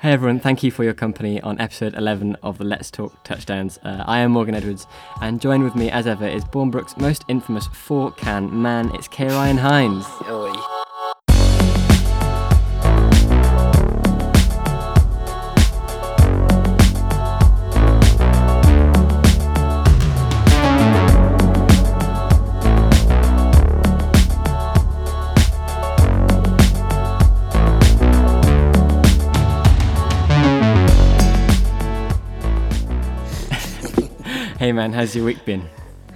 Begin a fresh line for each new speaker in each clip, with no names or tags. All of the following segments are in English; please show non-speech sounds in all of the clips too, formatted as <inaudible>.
Hey everyone, thank you for your company on episode 11 of the Let's Talk Touchdowns. Uh, I am Morgan Edwards, and joined with me as ever is Bournebrook's most infamous four can man. It's K. Ryan Hines. Hey man, how's your week been?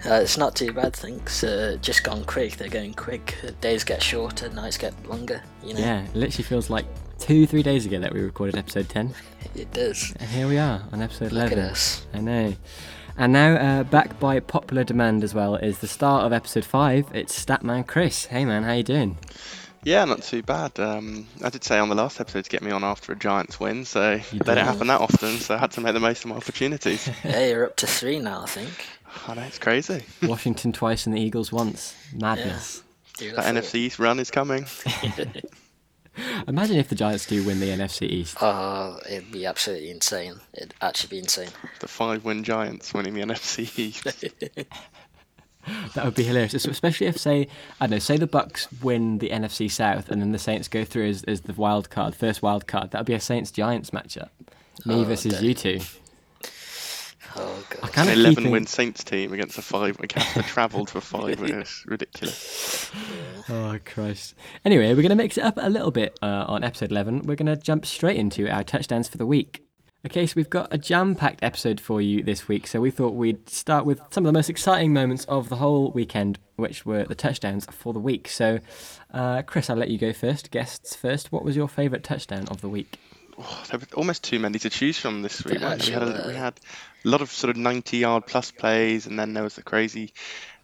Uh, it's not too bad, thanks. Uh, just gone quick. They're going quick. Days get shorter, nights get longer. You know.
Yeah, it literally feels like two, three days ago that we recorded episode 10. <laughs>
It does.
And here we are on episode
Look
11.
at us.
I know. And now, uh, back by popular demand as well, is the start of episode 5. It's Statman Chris. Hey man, how you doing?
Yeah, not too bad. Um, I did say on the last episode to get me on after a Giants win, so
You <laughs>
they don't happen that often, so I had to make the most of my opportunities. <laughs>
yeah, you're up to three now, I think.
I know, it's crazy. <laughs>
Washington twice and the Eagles once. Madness.
That NFC East run is coming.
Imagine if the Giants do win the NFC East.
Oh, it'd be absolutely insane. It'd actually be insane.
The five win Giants winning the NFC East.
That would be hilarious, especially if, say, I don't know, say the Bucks win the NFC South and then the Saints go through as, as the wild card, first wild card. That would be a Saints Giants matchup. Me
Oh,
versus
damn.
you two.
Oh god.
An 11
keeping...
win Saints team against a five win Casper travelled for five <laughs> win. It's ridiculous.
Oh Christ! Anyway, we're going to mix it up a little bit uh, on episode eleven. We're going to jump straight into our touchdowns for the week. Okay, so we've got a jam-packed episode for you this week. So we thought we'd start with some of the most exciting moments of the whole weekend, which were the touchdowns for the week. So, uh, Chris, I'll let you go first. Guests first. What was your favourite touchdown of the week?
Oh, there were almost too many to choose from this week.
Yeah,
we, had a, we had a lot of sort of 90 yard plus plays, and then there was the crazy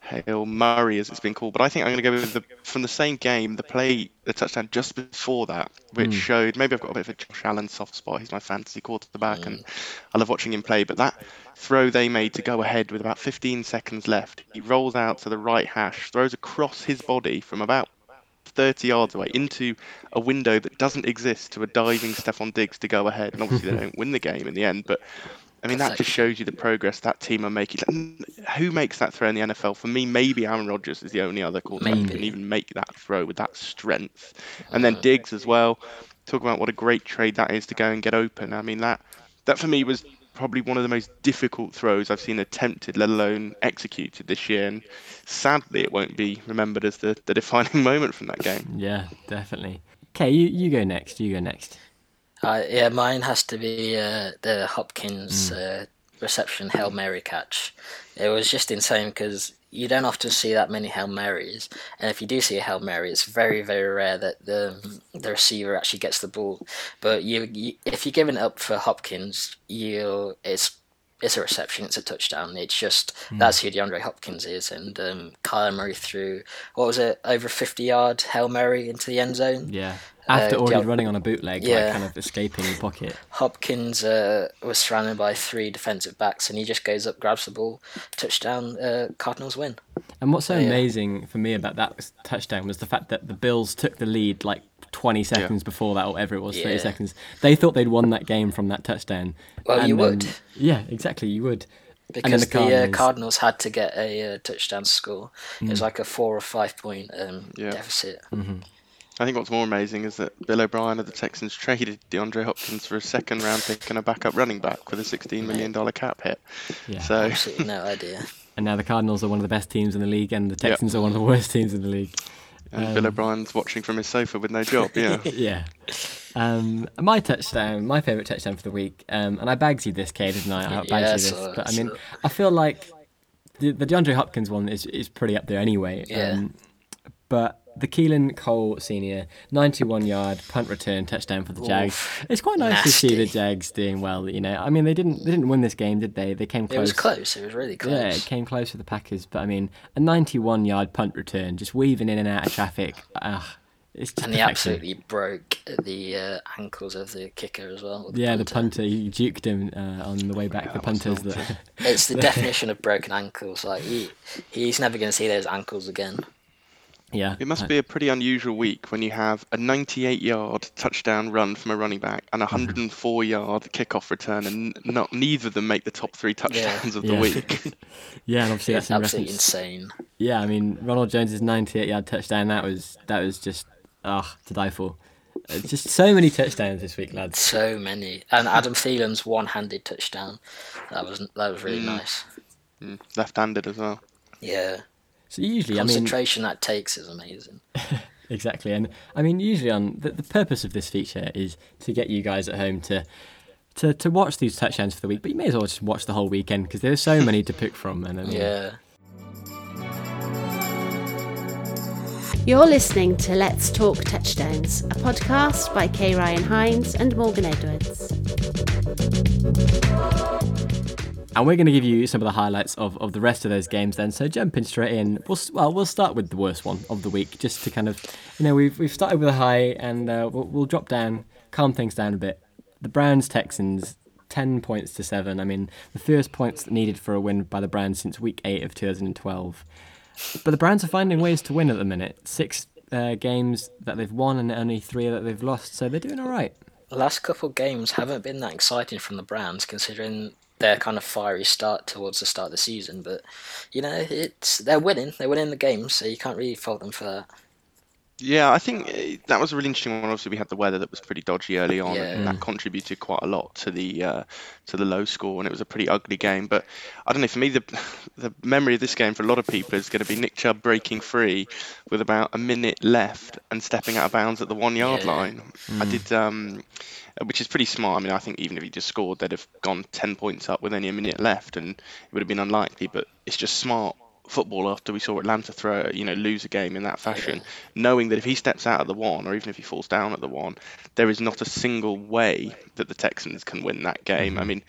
Hail Murray, as it's been called. But I think I'm going to go with the from the same game, the play, the touchdown just before that, which hmm. showed maybe I've got a bit of a Josh Allen soft spot. He's my fantasy quarterback, and I love watching him play. But that throw they made to go ahead with about 15 seconds left, he rolls out to the right hash, throws across his body from about 30 yards away into a window that doesn't exist to a diving Stefon Diggs to go ahead. And obviously, they <laughs> don't win the game in the end, but I mean, that just shows you the progress that team are making. Who makes that throw in the NFL? For me, maybe Aaron Rodgers is the only other quarterback who can even make that throw with that strength. And then Diggs as well. Talk about what a great trade that is to go and get open. I mean, that that for me was probably one of the most difficult throws I've seen attempted, let alone executed this year. And sadly, it won't be remembered as the, the defining <laughs> moment from that game.
Yeah, definitely. Okay, you, you go next. You go next.
Uh, yeah, mine has to be uh, the Hopkins uh, reception Hail Mary catch. It was just insane because you don't often see that many Hail Marys, and if you do see a Hail Mary, it's very, very rare that the the receiver actually gets the ball. But you, you if you're giving it up for Hopkins, you it's it's a reception, it's a touchdown. It's just that's who DeAndre Hopkins is, and um, Kyler Murray threw what was it over fifty yard Hail Mary into the end zone.
Yeah. After
Uh,
already running on a bootleg, like
Yeah.
kind of escaping the pocket. <laughs>
Hopkins uh, was surrounded by three defensive backs, and he just goes up, grabs the ball, touchdown. Uh, Cardinals win.
And what's so
Yeah.
amazing for me about that touchdown was the fact that the Bills took the lead like 20 seconds before that, or whatever it was, 30 seconds. They thought they'd won that game from that touchdown.
Well, you
then-
would.
Yeah, exactly, you would. And then
Because
the
the, uh,
Cardinals-
Cardinals had to get a uh, touchdown score. It was like a four or five point um,
Yeah.
deficit.
I think what's more amazing is that Bill O'Brien of the Texans traded DeAndre Hopkins for a second round pick and a backup running back with a $16 million cap hit.
Yeah.
So,
Absolutely no idea. <laughs>
And now the Cardinals are one of the best teams in the league, and the Texans are one of the worst teams in the league.
And Bill O'Brien's watching from his sofa with no job. Yeah. <laughs>
yeah. Um, my touchdown, my favourite touchdown for the week, um, and I bagged you this, Kay, didn't I? I bagged
Yeah, I
you this,
saw it,
but I
I
mean,
saw it.
I feel like the, the DeAndre Hopkins one is is pretty up there anyway.
Yeah.
Um, but the Keelan Cole senior, 91 yard punt return touchdown for the Jags.
Oof,
it's quite nice to see the. Jags doing well. You know, I mean, they didn't they didn't win this game, did they? They came close.
It was close. It was really close.
Yeah, it came close with the Packers, but I mean, a 91 yard punt return, just weaving in and out of traffic. Ugh, it's
and he absolutely broke the uh, ankles of the kicker as well.
Yeah, the
punter.
punter, he juked him uh, on the way back. The
that was
punters that.
It's the <laughs> definition of broken ankles. Like he, he's never going to see those ankles again.
Yeah.
It must
I-
be a pretty unusual week when you have a 98 yard touchdown run from a running back and a
Mm-hmm.
104 yard kickoff return, and not neither of them make the top three touchdowns of the
Yeah.
week. <laughs>
Yeah, and obviously
It's
that's
absolutely
reference.
insane.
Yeah, I mean Ronald Jones's 98-yard touchdown. That was that was just ah to die for. Uh, Just so many touchdowns this week, lads.
So many. And Adam Thielen's one-handed touchdown. That was that was really nice.
Mm, Left-handed as well.
Yeah.
So usually, I mean,
Concentration that takes is amazing. <laughs>
Exactly, and I mean, usually on the, the purpose of this feature is to get you guys at home to to to watch these touchdowns for the week. But you may as well just watch the whole weekend because there's so many to pick from. And I mean,
Yeah.
You're listening to Let's Talk Touchdowns, a podcast by K. Ryan Hines and Morgan Edwards.
And we're going to give you some of the highlights of, of the rest of those games. Then, so jumping straight in, we'll well we'll start with the worst one of the week, just to kind of you know we've we've started with a high and uh, we'll, we'll drop down, calm things down a bit. The Browns Texans. 10 points to 7. I mean, the first points needed for a win by the Browns since week 8 of 2012. But the Browns are finding ways to win at the minute. Six uh, games that they've won and only three that they've lost, so they're doing all right.
The last couple of games haven't been that exciting from the Browns, considering their kind of fiery start towards the start of the season. But you know, it's they're winning. They're winning the game, so you can't really fault them for that.
Yeah, I think uh, that was a really interesting one. Obviously, we had the weather that was pretty dodgy early on,
Yeah.
and that contributed quite a lot to the uh, to the low score, and it was a pretty ugly game. But I don't know. For me, the <laughs> the memory of this game for a lot of people is going to be Nick Chubb breaking free with about a minute left and stepping out of bounds at the one yard
Yeah.
line. I did. Um, which is pretty smart. I mean, I think even if he just scored, they'd have gone 10 points up with only a minute left, and it would have been unlikely. But it's just smart football after we saw Atlanta throw, you know, lose a game in that fashion, knowing that if he steps out at the one, or even if he falls down at the one, there is not a single way that the Texans can win that game. I mm-hmm. mean,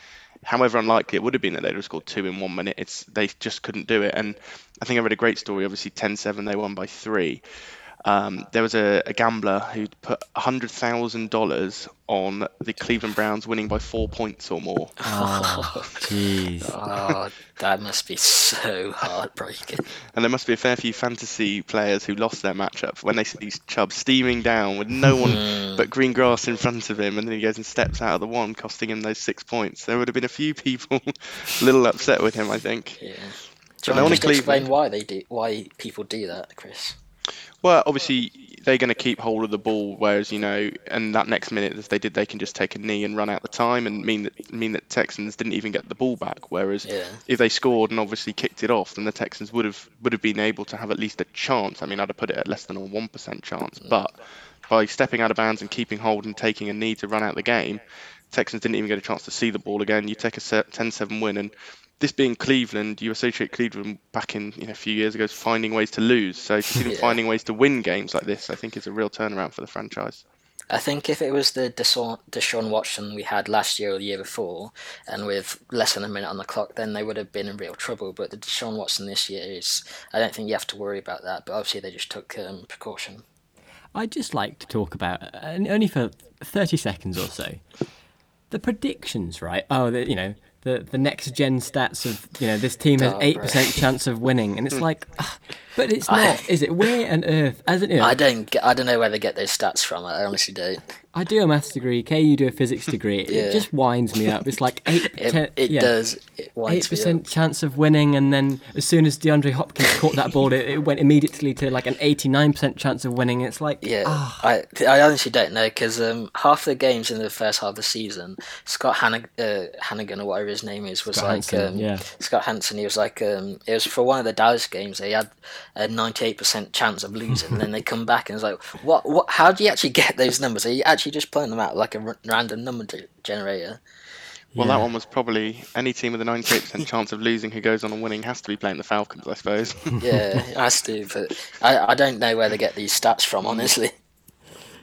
however unlikely it would have been that they'd have scored two in one minute, it's they just couldn't do it. And I think I read a great story. Obviously, 10-7, they won by three. Um, there was a, a gambler who put $100,000 on the Cleveland Browns winning by four points or more. <laughs>
Oh, jeez.
Oh, that must be so heartbreaking.
And there must be a fair few fantasy players who lost their matchup when they see these Chubb steaming down with no one but green grass in front of him, and then he goes and steps out of the one, costing him those six points. There would have been a few people <laughs> a little upset with him, I think.
Yeah.
But
Do you want to explain why they do why people do that, Chris?
Well, obviously they're going to keep hold of the ball, whereas you know, and that next minute, as they did, they can just take a knee and run out the time, and mean that mean that Texans didn't even get the ball back. Whereas
Yeah.
if they scored and obviously kicked it off, then the Texans would have would have been able to have at least a chance. I mean, I'd have put it at less than a one percent chance, mm. but by stepping out of bounds and keeping hold and taking a knee to run out the game, Texans didn't even get a chance to see the ball again. You take a se- 10-7 win, and this being Cleveland, you associate Cleveland back in you know, a few years ago as finding ways to lose. So to see them <laughs>
Yeah.
finding ways to win games like this, I think is a real turnaround for the franchise.
I think if it was the Deshaun, Deshaun Watson we had last year or the year before, and with less than a minute on the clock, then they would have been in real trouble. But the Deshaun Watson this year is, I don't think you have to worry about that. But obviously they just took um, precaution.
I'd just like to talk about, and only for 30 seconds or so, the predictions, right? Oh, the, you know, the, the next gen stats of, you know, this team has
Oh,
8% chance of winning. And it's like, ah, but it's
I-
not, is it? Where on earth? As it,
I don't, get, I don't know where they get those stats from. I honestly don't.
I do a maths degree, Kay, you do a physics degree. It just winds me up. It's like 8
It,
10
it
yeah.
does.
Eight
winds me up.
percent chance of winning, and then as soon as DeAndre Hopkins caught that ball, it, it went immediately to like an eighty-nine percent chance of winning. It's like,
Yeah,
ah,
I I honestly don't know because um, half the games in the first half of the season, Scott Hannig- uh, Hannigan or whatever his name is was
Scott
like
Hanson,
um,
yeah.
Scott Hanson. He was like um, it was for one of the Dallas games. They had a ninety eight percent chance of losing, and then they come back and it's like, what what? How do you actually get those numbers? Are you actually just pulling them out like a r- random number generator?
Well,
Yeah.
that one was probably any team with a 98% chance of losing who goes on and winning has to be playing the Falcons, I suppose. <laughs>
Yeah, it has to. But I I don't know where they get these stats from. Honestly,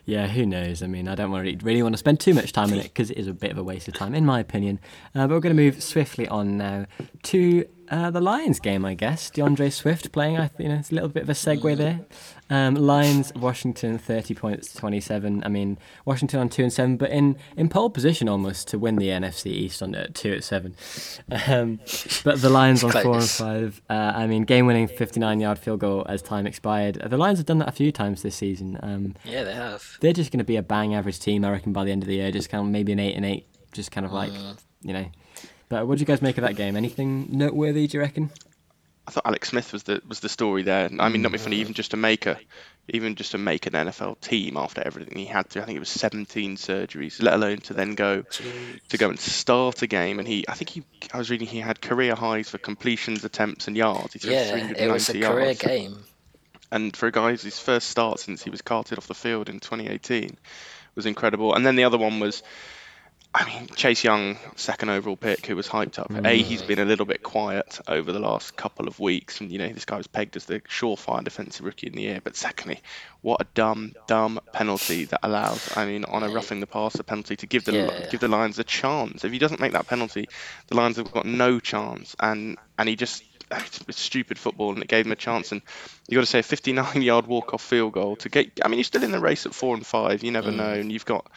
yeah, who knows? I mean, I don't really, really want to spend too much time on it because it is a bit of a waste of time, in my opinion. Uh, but we're going to move swiftly on now to uh, the Lions game, I guess. D'Andre Swift playing. I think you know, it's a little bit of a segue there. Um, Lions, Washington, thirty points, twenty-seven. I mean, Washington on two and seven, but in, in pole position almost to win the NFC East on at two at seven. Um, but the Lions on four and five. Uh, I mean, game-winning fifty-nine-yard field goal as time expired. The Lions have done that a few times this season. Um,
yeah, they have.
They're just going to be a bang average team, I reckon, by the end of the year. Just kind of maybe an eight and eight, just kind of like mm. you know but what do you guys make of that game? Anything noteworthy? Do you reckon?
I thought Alex Smith was the was the story there. I mean, not mm. be funny, even just to make a, even just to make an NFL team after everything he had to. I think it was 17 surgeries, let alone to then go to go and start a game. And he, I think he, I was reading he had career highs for completions, attempts, and yards. He
yeah, it was a career yards. game.
And for a guy his first start since he was carted off the field in 2018 was incredible. And then the other one was I mean, Chase Young, second overall pick, who was hyped up. Mm. A, he's been a little bit quiet over the last couple of weeks, and you know this guy was pegged as the surefire defensive rookie in the year. But secondly, what a dumb, dumb penalty that allows. I mean, on a roughing the passer penalty to give the yeah. give the Lions a chance. If he doesn't make that penalty, the Lions have got no chance. And and he just it's stupid football, and it gave him a chance. And you got to say a 59-yard walk-off field goal to get. I mean, you're still in the race at four and five. You never mm. know, and you've got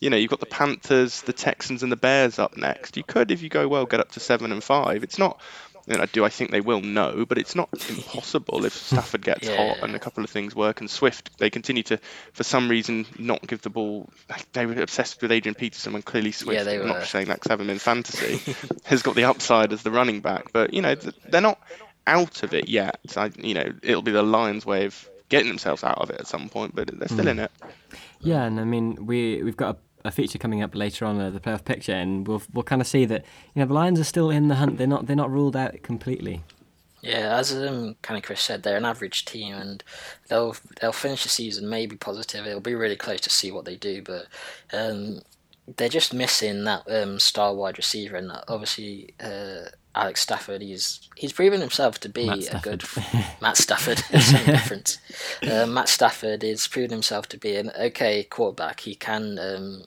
you know, you've got the Panthers, the Texans, and the Bears up next. You could, if you go well, get up to seven and five. It's not. You know, do I think they will? No, but it's not <laughs> impossible if Stafford gets yeah. hot and a couple of things work. And Swift, they continue to, for some reason, not give the ball. They were obsessed with Adrian Peterson when clearly Swift, yeah, they I'm not saying that because I have him in fantasy, <laughs> has got the upside as the running back. But you know, they're not out of it yet. I, you know, it'll be the Lions' way of getting themselves out of it at some point, but they're still mm. in it.
Yeah, and I mean, we we've got a a feature coming up later on uh, the playoff picture, and we'll we'll kind of see that you know the Lions are still in the hunt. They're not they're not ruled out completely.
Yeah, as um, kind of Chris said, they're an average team, and they'll they'll finish the season maybe positive. It'll be really close to see what they do, but um, they're just missing that um, star wide receiver, and obviously uh, Alex Stafford. He's he's proven himself to be a good Matt Stafford. <laughs> same <laughs> difference. Uh, Matt Stafford is proven himself to be an okay quarterback. He can um,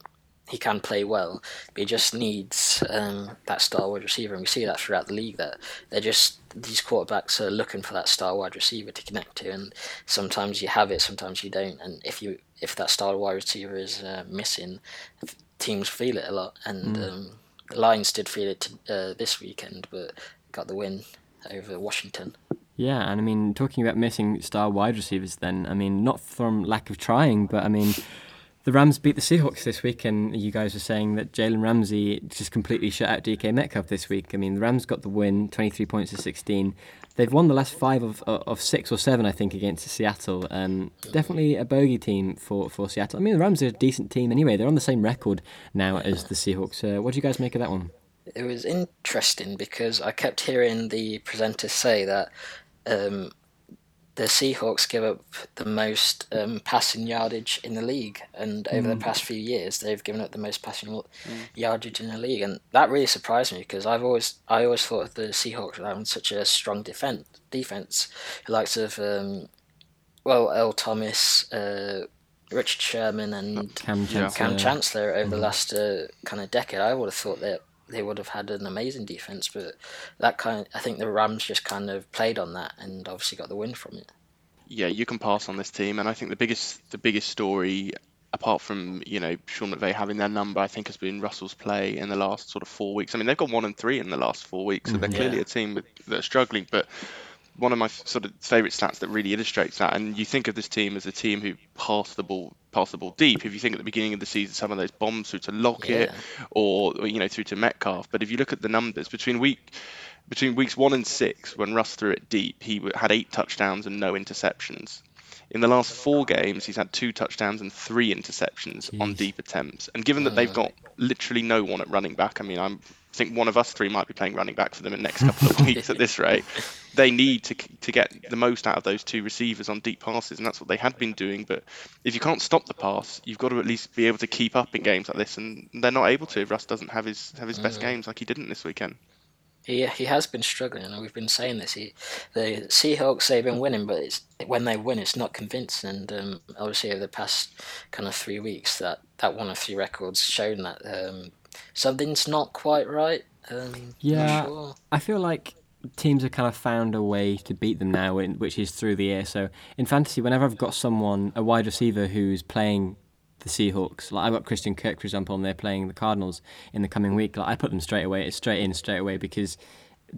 he can play well, but he just needs um, that star wide receiver, and we see that throughout the league. That they're just these quarterbacks are looking for that star wide receiver to connect to, and sometimes you have it, sometimes you don't. And if you if that star wide receiver is uh, missing, teams feel it a lot, and mm. um, the Lions did feel it uh, this weekend, but got the win over Washington.
Yeah, and I mean, talking about missing star wide receivers, then I mean, not from lack of trying, but I mean the Rams beat the Seahawks this week, and you guys are saying that Jalen Ramsey just completely shut out DK Metcalf this week. I mean, the Rams got the win, 23 points to 16. They've won the last five of, of six or seven, I think, against Seattle. Um, definitely a bogey team for, for Seattle. I mean, the Rams are a decent team anyway. They're on the same record now as the Seahawks. Uh, what do you guys make of that one?
It was interesting because I kept hearing the presenters say that um, the Seahawks give up the most um, passing yardage in the league, and over mm. the past few years, they've given up the most passing mm. yardage in the league, and that really surprised me because I've always I always thought the Seahawks were having such a strong defense. Defense, the likes of um, well, Earl Thomas. Uh, Richard Sherman and
Kam Chancellor,
Kam Chancellor over mm. the last uh, kind of decade, I would have thought that they would have had an amazing defense, but that kind of, I think the Rams just kind of played on that and obviously got the win from it.
Yeah, you can pass on this team, and I think the biggest the biggest story, apart from you know Sean McVay having their number, I think has been Russell's play in the last sort of four weeks. I mean, they've got one and three in the last four weeks, so they're mm-hmm. clearly yeah. a team with, that are struggling, but one of my sort of favourite stats that really illustrates that. And you think of this team as a team who pass the ball, pass the ball deep. If you think at the beginning of the season, some of those bombs through to Lockett yeah. or, or you know through to Metcalf. But if you look at the numbers between week between weeks one and six, when Russ threw it deep, he had eight touchdowns and no interceptions. In the last four games, he's had two touchdowns and three interceptions Jeez. on deep attempts. And given that they've uh. got literally no one at running back, I mean, I'm, I think one of us three might be playing running back for them in the next couple of <laughs> weeks at this rate. They need to to get the most out of those two receivers on deep passes, and that's what they had been doing. But if you can't stop the pass, you've got to at least be able to keep up in games like this, and they're not able to. If Russ doesn't have his have his best games like he didn't this weekend.
He he has been struggling, and we've been saying this. He, the Seahawks they've been winning, but it's when they win, it's not convincing. And um, obviously, over the past kind of three weeks, that that one of three records shown that um, something's not quite right. Um,
yeah, sure. I feel like teams have kind of found a way to beat them now, which is through the air. So in fantasy, whenever I've got someone, a wide receiver who's playing the Seahawks, like I've got Christian Kirk, for example, and they're playing the Cardinals in the coming week, like I put them straight away, it's straight in, straight away because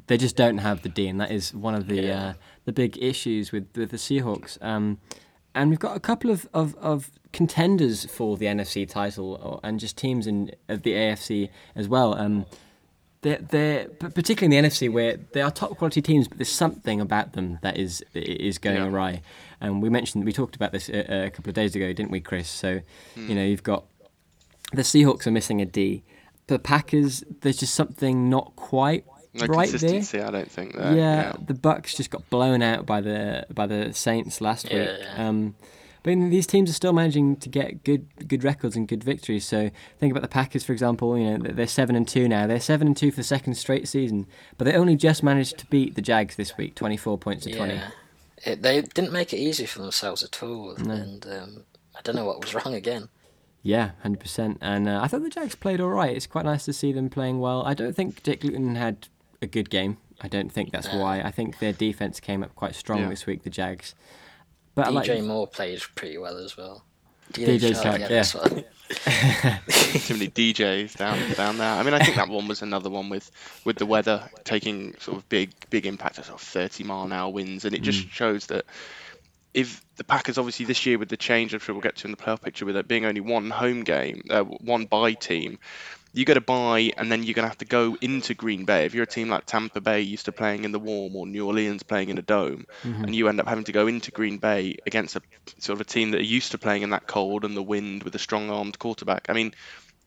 they just don't have the D, and that is one of the yeah. uh, the big issues with, with the Seahawks. Um, and we've got a couple of, of, of contenders for the NFC title, and just teams in of the AFC as well. Um, they're, they're particularly in the NFC where they are top quality teams, but there's something about them that is is going yeah. awry. And we mentioned we talked about this a, a, couple of days ago, didn't we, Chris? So mm. you know you've got the Seahawks are missing a D. The Packers, there's just something not quite
no
right
consistency,
there.
I don't think.
There. Yeah, yeah, the Bucks just got blown out by the by the Saints last
yeah,
week. Yeah. Um, but these teams are still managing to get good good records and good victories. So think about the Packers, for example. You know they're seven and two now. They're seven and two for the second straight season, but they only just managed to beat the Jags this week, twenty four points to twenty.
It, they didn't make it easy for themselves at all, no. and um, I don't know what was wrong again.
Yeah, hundred percent. And uh, I thought the Jags played all right. It's quite nice to see them playing well. I don't think Dick Luton had a good game. I don't think that's why. I think their defense came up quite strong yeah. this week, the Jags.
But DJ like, Moore played pretty well as well.
DJ Chark, yeah. <laughs>
Too many DJs down down there. I mean, I think that one was another one with with the weather taking sort of big big impact of sort of 30 mile an hour winds, and it just mm. shows that if the Packers obviously this year with the change, I'm sure we'll get to in the playoff picture with it being only one home game, uh, one bye team, you got to buy and then you're going to have to go into Green Bay. If you're a team like Tampa Bay used to playing in the warm or New Orleans playing in a dome, mm-hmm. and you end up having to go into Green Bay against a sort of a team that are used to playing in that cold and the wind with a strong armed quarterback. I mean,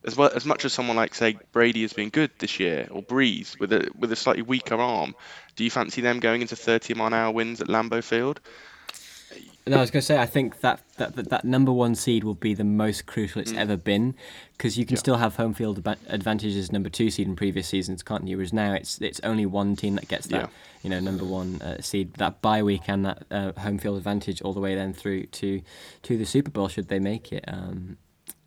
as well as much as someone like say Brady has been good this year or Brees with a with a slightly weaker arm, do you fancy them going into 30 mile an hour winds at Lambeau Field?
No, I was going to say I think that, that that, that number one seed will be the most crucial it's mm. ever been because you can yeah. still have home field advantages as number two seed in previous seasons, can't you? Whereas now it's it's only one team that gets that yeah. you know number one uh, seed, that bye week and that uh, home field advantage all the way then through to to the Super Bowl should they make it. Um,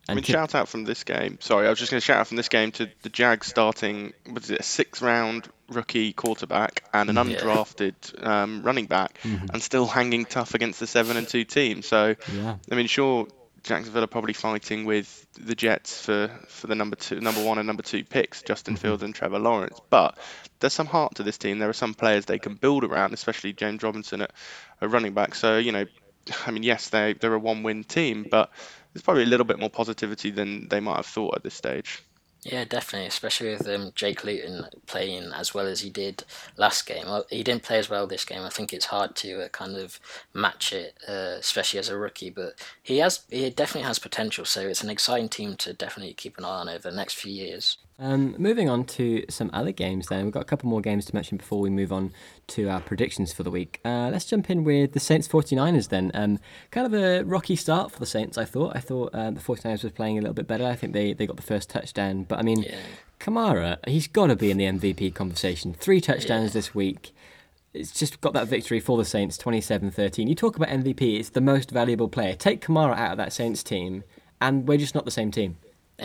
I mean, shout out from this game. Sorry, I was just going to shout out from this game to the Jags starting. what is it a six-round rookie quarterback and an yeah. undrafted um, running back, mm-hmm. and still hanging tough against the seven and two team. So, yeah. I mean, sure, Jacksonville are probably fighting with the Jets for, for the number two, number one and number two picks, Justin mm-hmm. Fields and Trevor Lawrence. But there's some heart to this team. There are some players they can build around, especially James Robinson at a running back. So you know, I mean, yes, they they're a one-win team, but there's probably a little bit more positivity than they might have thought at this stage.
Yeah, definitely, especially with um, Jake Luton playing as well as he did last game. Well, he didn't play as well this game. I think it's hard to uh, kind of match it, uh, especially as a rookie. But he has, he definitely has potential. So it's an exciting team to definitely keep an eye on over the next few years.
Um, moving on to some other games, then we've got a couple more games to mention before we move on to our predictions for the week. Uh, let's jump in with the Saints 49ers then. Um, kind of a rocky start for the Saints, I thought. I thought uh, the 49ers were playing a little bit better. I think they, they got the first touchdown, but I mean, yeah. Kamara, he's got to be in the MVP conversation. Three touchdowns yeah. this week. It's just got that victory for the Saints, 27 13. You talk about MVP, it's the most valuable player. Take Kamara out of that Saints team, and we're just not the same team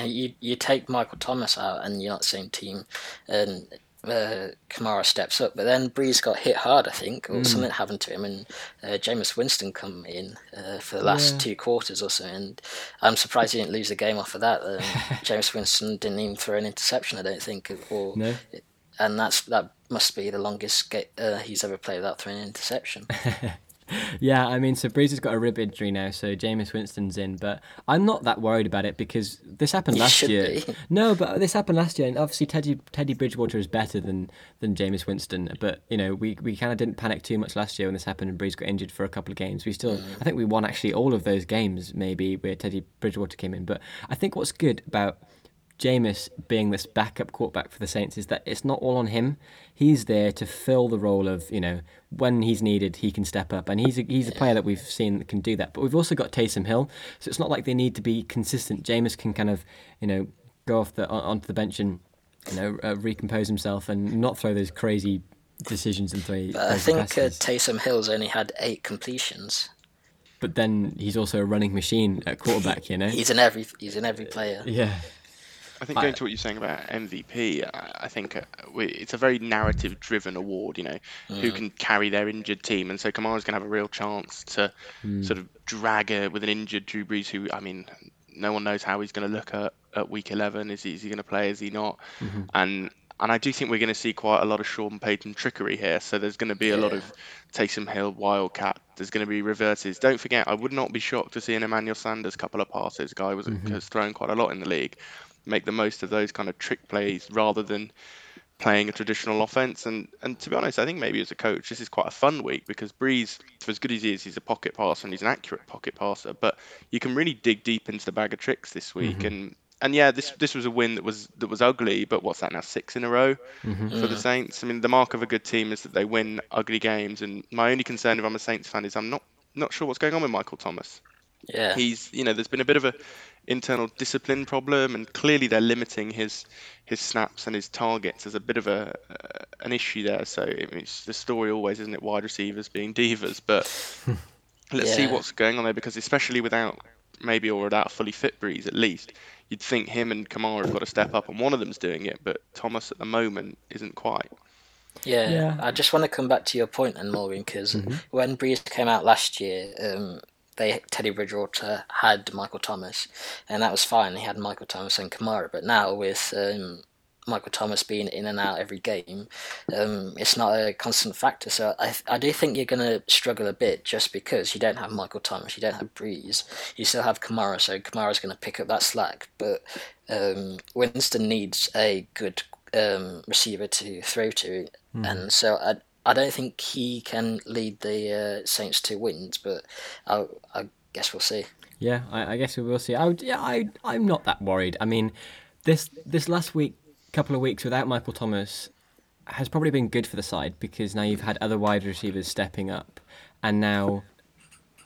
you you take Michael Thomas out and you're not the same team, and uh, Kamara steps up. But then Brees got hit hard, I think, or mm. something happened to him, and uh, Jameis Winston come in uh, for the last yeah. two quarters or so. And I'm surprised he didn't lose the game off of that. Um, <laughs> Jameis Winston didn't even throw an interception, I don't think, or
no.
and that's that must be the longest ga- uh, he's ever played without throwing an interception. <laughs>
yeah, I mean, so Brees has got a rib injury now, so Jameis Winston's in, but I'm not that worried about it because this happened last year.
Be.
No, but this happened last year, and obviously Teddy Teddy Bridgewater is better than than Jameis Winston. But you know, we, we kind of didn't panic too much last year when this happened, and Brees got injured for a couple of games. We still, mm. I think we won actually all of those games, maybe where Teddy Bridgewater came in. But I think what's good about Jameis being this backup quarterback for the Saints is that it's not all on him. He's there to fill the role of, you know, when he's needed, he can step up. And he's a, he's a player that we've seen that can do that. But we've also got Taysom Hill. So it's not like they need to be consistent. Jameis can kind of, you know, go off the onto the bench and, you know, uh, recompose himself and not throw those crazy decisions and throw.
I think uh, Taysom Hill's only had eight completions
but then he's also a running machine at quarterback. You know,
he's in every he's in every player.
Yeah,
I think going to what you're saying about MVP, I, think uh, it's a very narrative-driven award. You know, who mm. can carry their injured team, and so Kamara's going to have a real chance to mm. sort of drag a, with an injured Drew Brees, who I mean, no one knows how he's going to look at, at week 11. Is he, is he going to play? Is he not? Mm-hmm. And and I do think we're going to see quite a lot of Sean Payton trickery here. So there's going to be a lot of Taysom Hill Wildcat. There's going to be reverses. Don't forget, I would not be shocked to see an Emmanuel Sanders couple of passes. Guy was mm-hmm. has thrown quite a lot in the league. Make the most of those kind of trick plays rather than playing a traditional offense. And and to be honest, I think maybe as a coach, this is quite a fun week because Brees, for as good as he is, he's a pocket passer and he's an accurate pocket passer. But you can really dig deep into the bag of tricks this week. Mm-hmm. And and yeah, this this was a win that was that was ugly. But what's that now? Six in a row mm-hmm. for the Saints. I mean, the mark of a good team is that they win ugly games. And my only concern if I'm a Saints fan is I'm not not sure what's going on with Michael Thomas
Yeah.
he's you know there's been a bit of a internal discipline problem and clearly they're limiting his his snaps and his targets there's a bit of a uh, an issue there so I mean, it's the story always isn't it wide receivers being divas but <laughs> let's see what's going on there because especially without maybe or without a fully fit Brees at least you'd think him and Kamara have got to step up and one of them's doing it but Thomas at the moment isn't quite
Yeah,
Yeah.
I just want to come back to your point, and Morgan, because
Mm-hmm.
when Brees came out last year, um, they Teddy Bridgewater had Michael Thomas, and that was fine. He had Michael Thomas and Kamara, but now with um, Michael Thomas being in and out every game, um, it's not a constant factor. So I, I do think you're going to struggle a bit just because you don't have Michael Thomas, you don't have Brees, you still have Kamara, so Kamara's going to pick up that slack. But um, Winston needs a good um, receiver to throw to, and so I I don't think he can lead the uh, Saints to wins, but I I guess we'll see.
Yeah, I, I guess we will see. I would, yeah, I I'm not that worried. I mean, this this last week, couple of weeks without Michael Thomas has probably been good for the side because now you've had other wide receivers stepping up, and now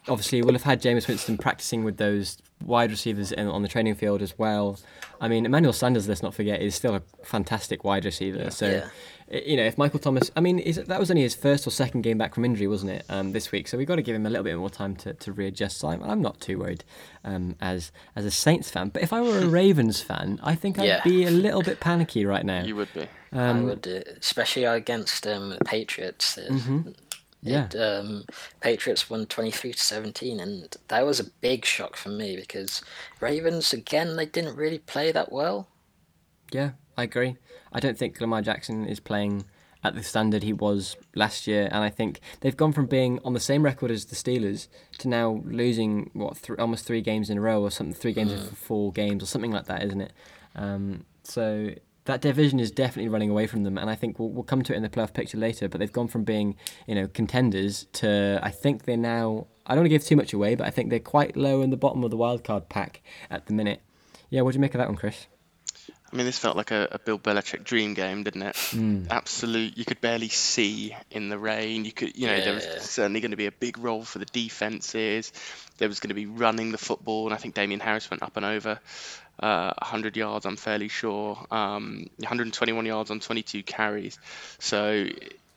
obviously we'll have had Jameis Winston practicing with those wide receivers in, on the training field as well. I mean, Emmanuel Sanders, let's not forget, is still a fantastic wide receiver. So,
Yeah.
You know, if Michael Thomas, I mean, is that was only his first or second game back from injury, wasn't it, um, this week? So we've got to give him a little bit more time to, to readjust. So I'm, I'm not too worried um, as as a Saints fan. But if I were a <laughs> Ravens fan, I think I'd
Yeah.
be a little bit panicky right now.
you would be
I would, uh, especially against um, the Patriots. Uh,
Yeah.
it, um, Patriots won twenty three to seventeen, and that was a big shock for me because Ravens again they didn't really play that well.
Yeah, I agree. I don't think Lamar Jackson is playing at the standard he was last year, and I think they've gone from being on the same record as the Steelers to now losing what th- almost three games in a row or something, three games in four games or something like that, isn't it? Um, so that division is definitely running away from them, and I think we'll, we'll come to it in the playoff picture later. But they've gone from being you know contenders to I think they're now. I don't want to give too much away, but I think they're quite low in the bottom of the wildcard pack at the minute. Yeah, what do you make of that one, Chris?
I mean, this felt like a, a Bill Belichick dream game, didn't it? Absolute. You could barely see in the rain. You could, you know, there was
Yeah.
certainly going to be a big role for the defenses. There was going to be running the football, and I think Damien Harris went up and over uh, 100 yards. I'm fairly sure. Um, 121 yards on 22 carries. So,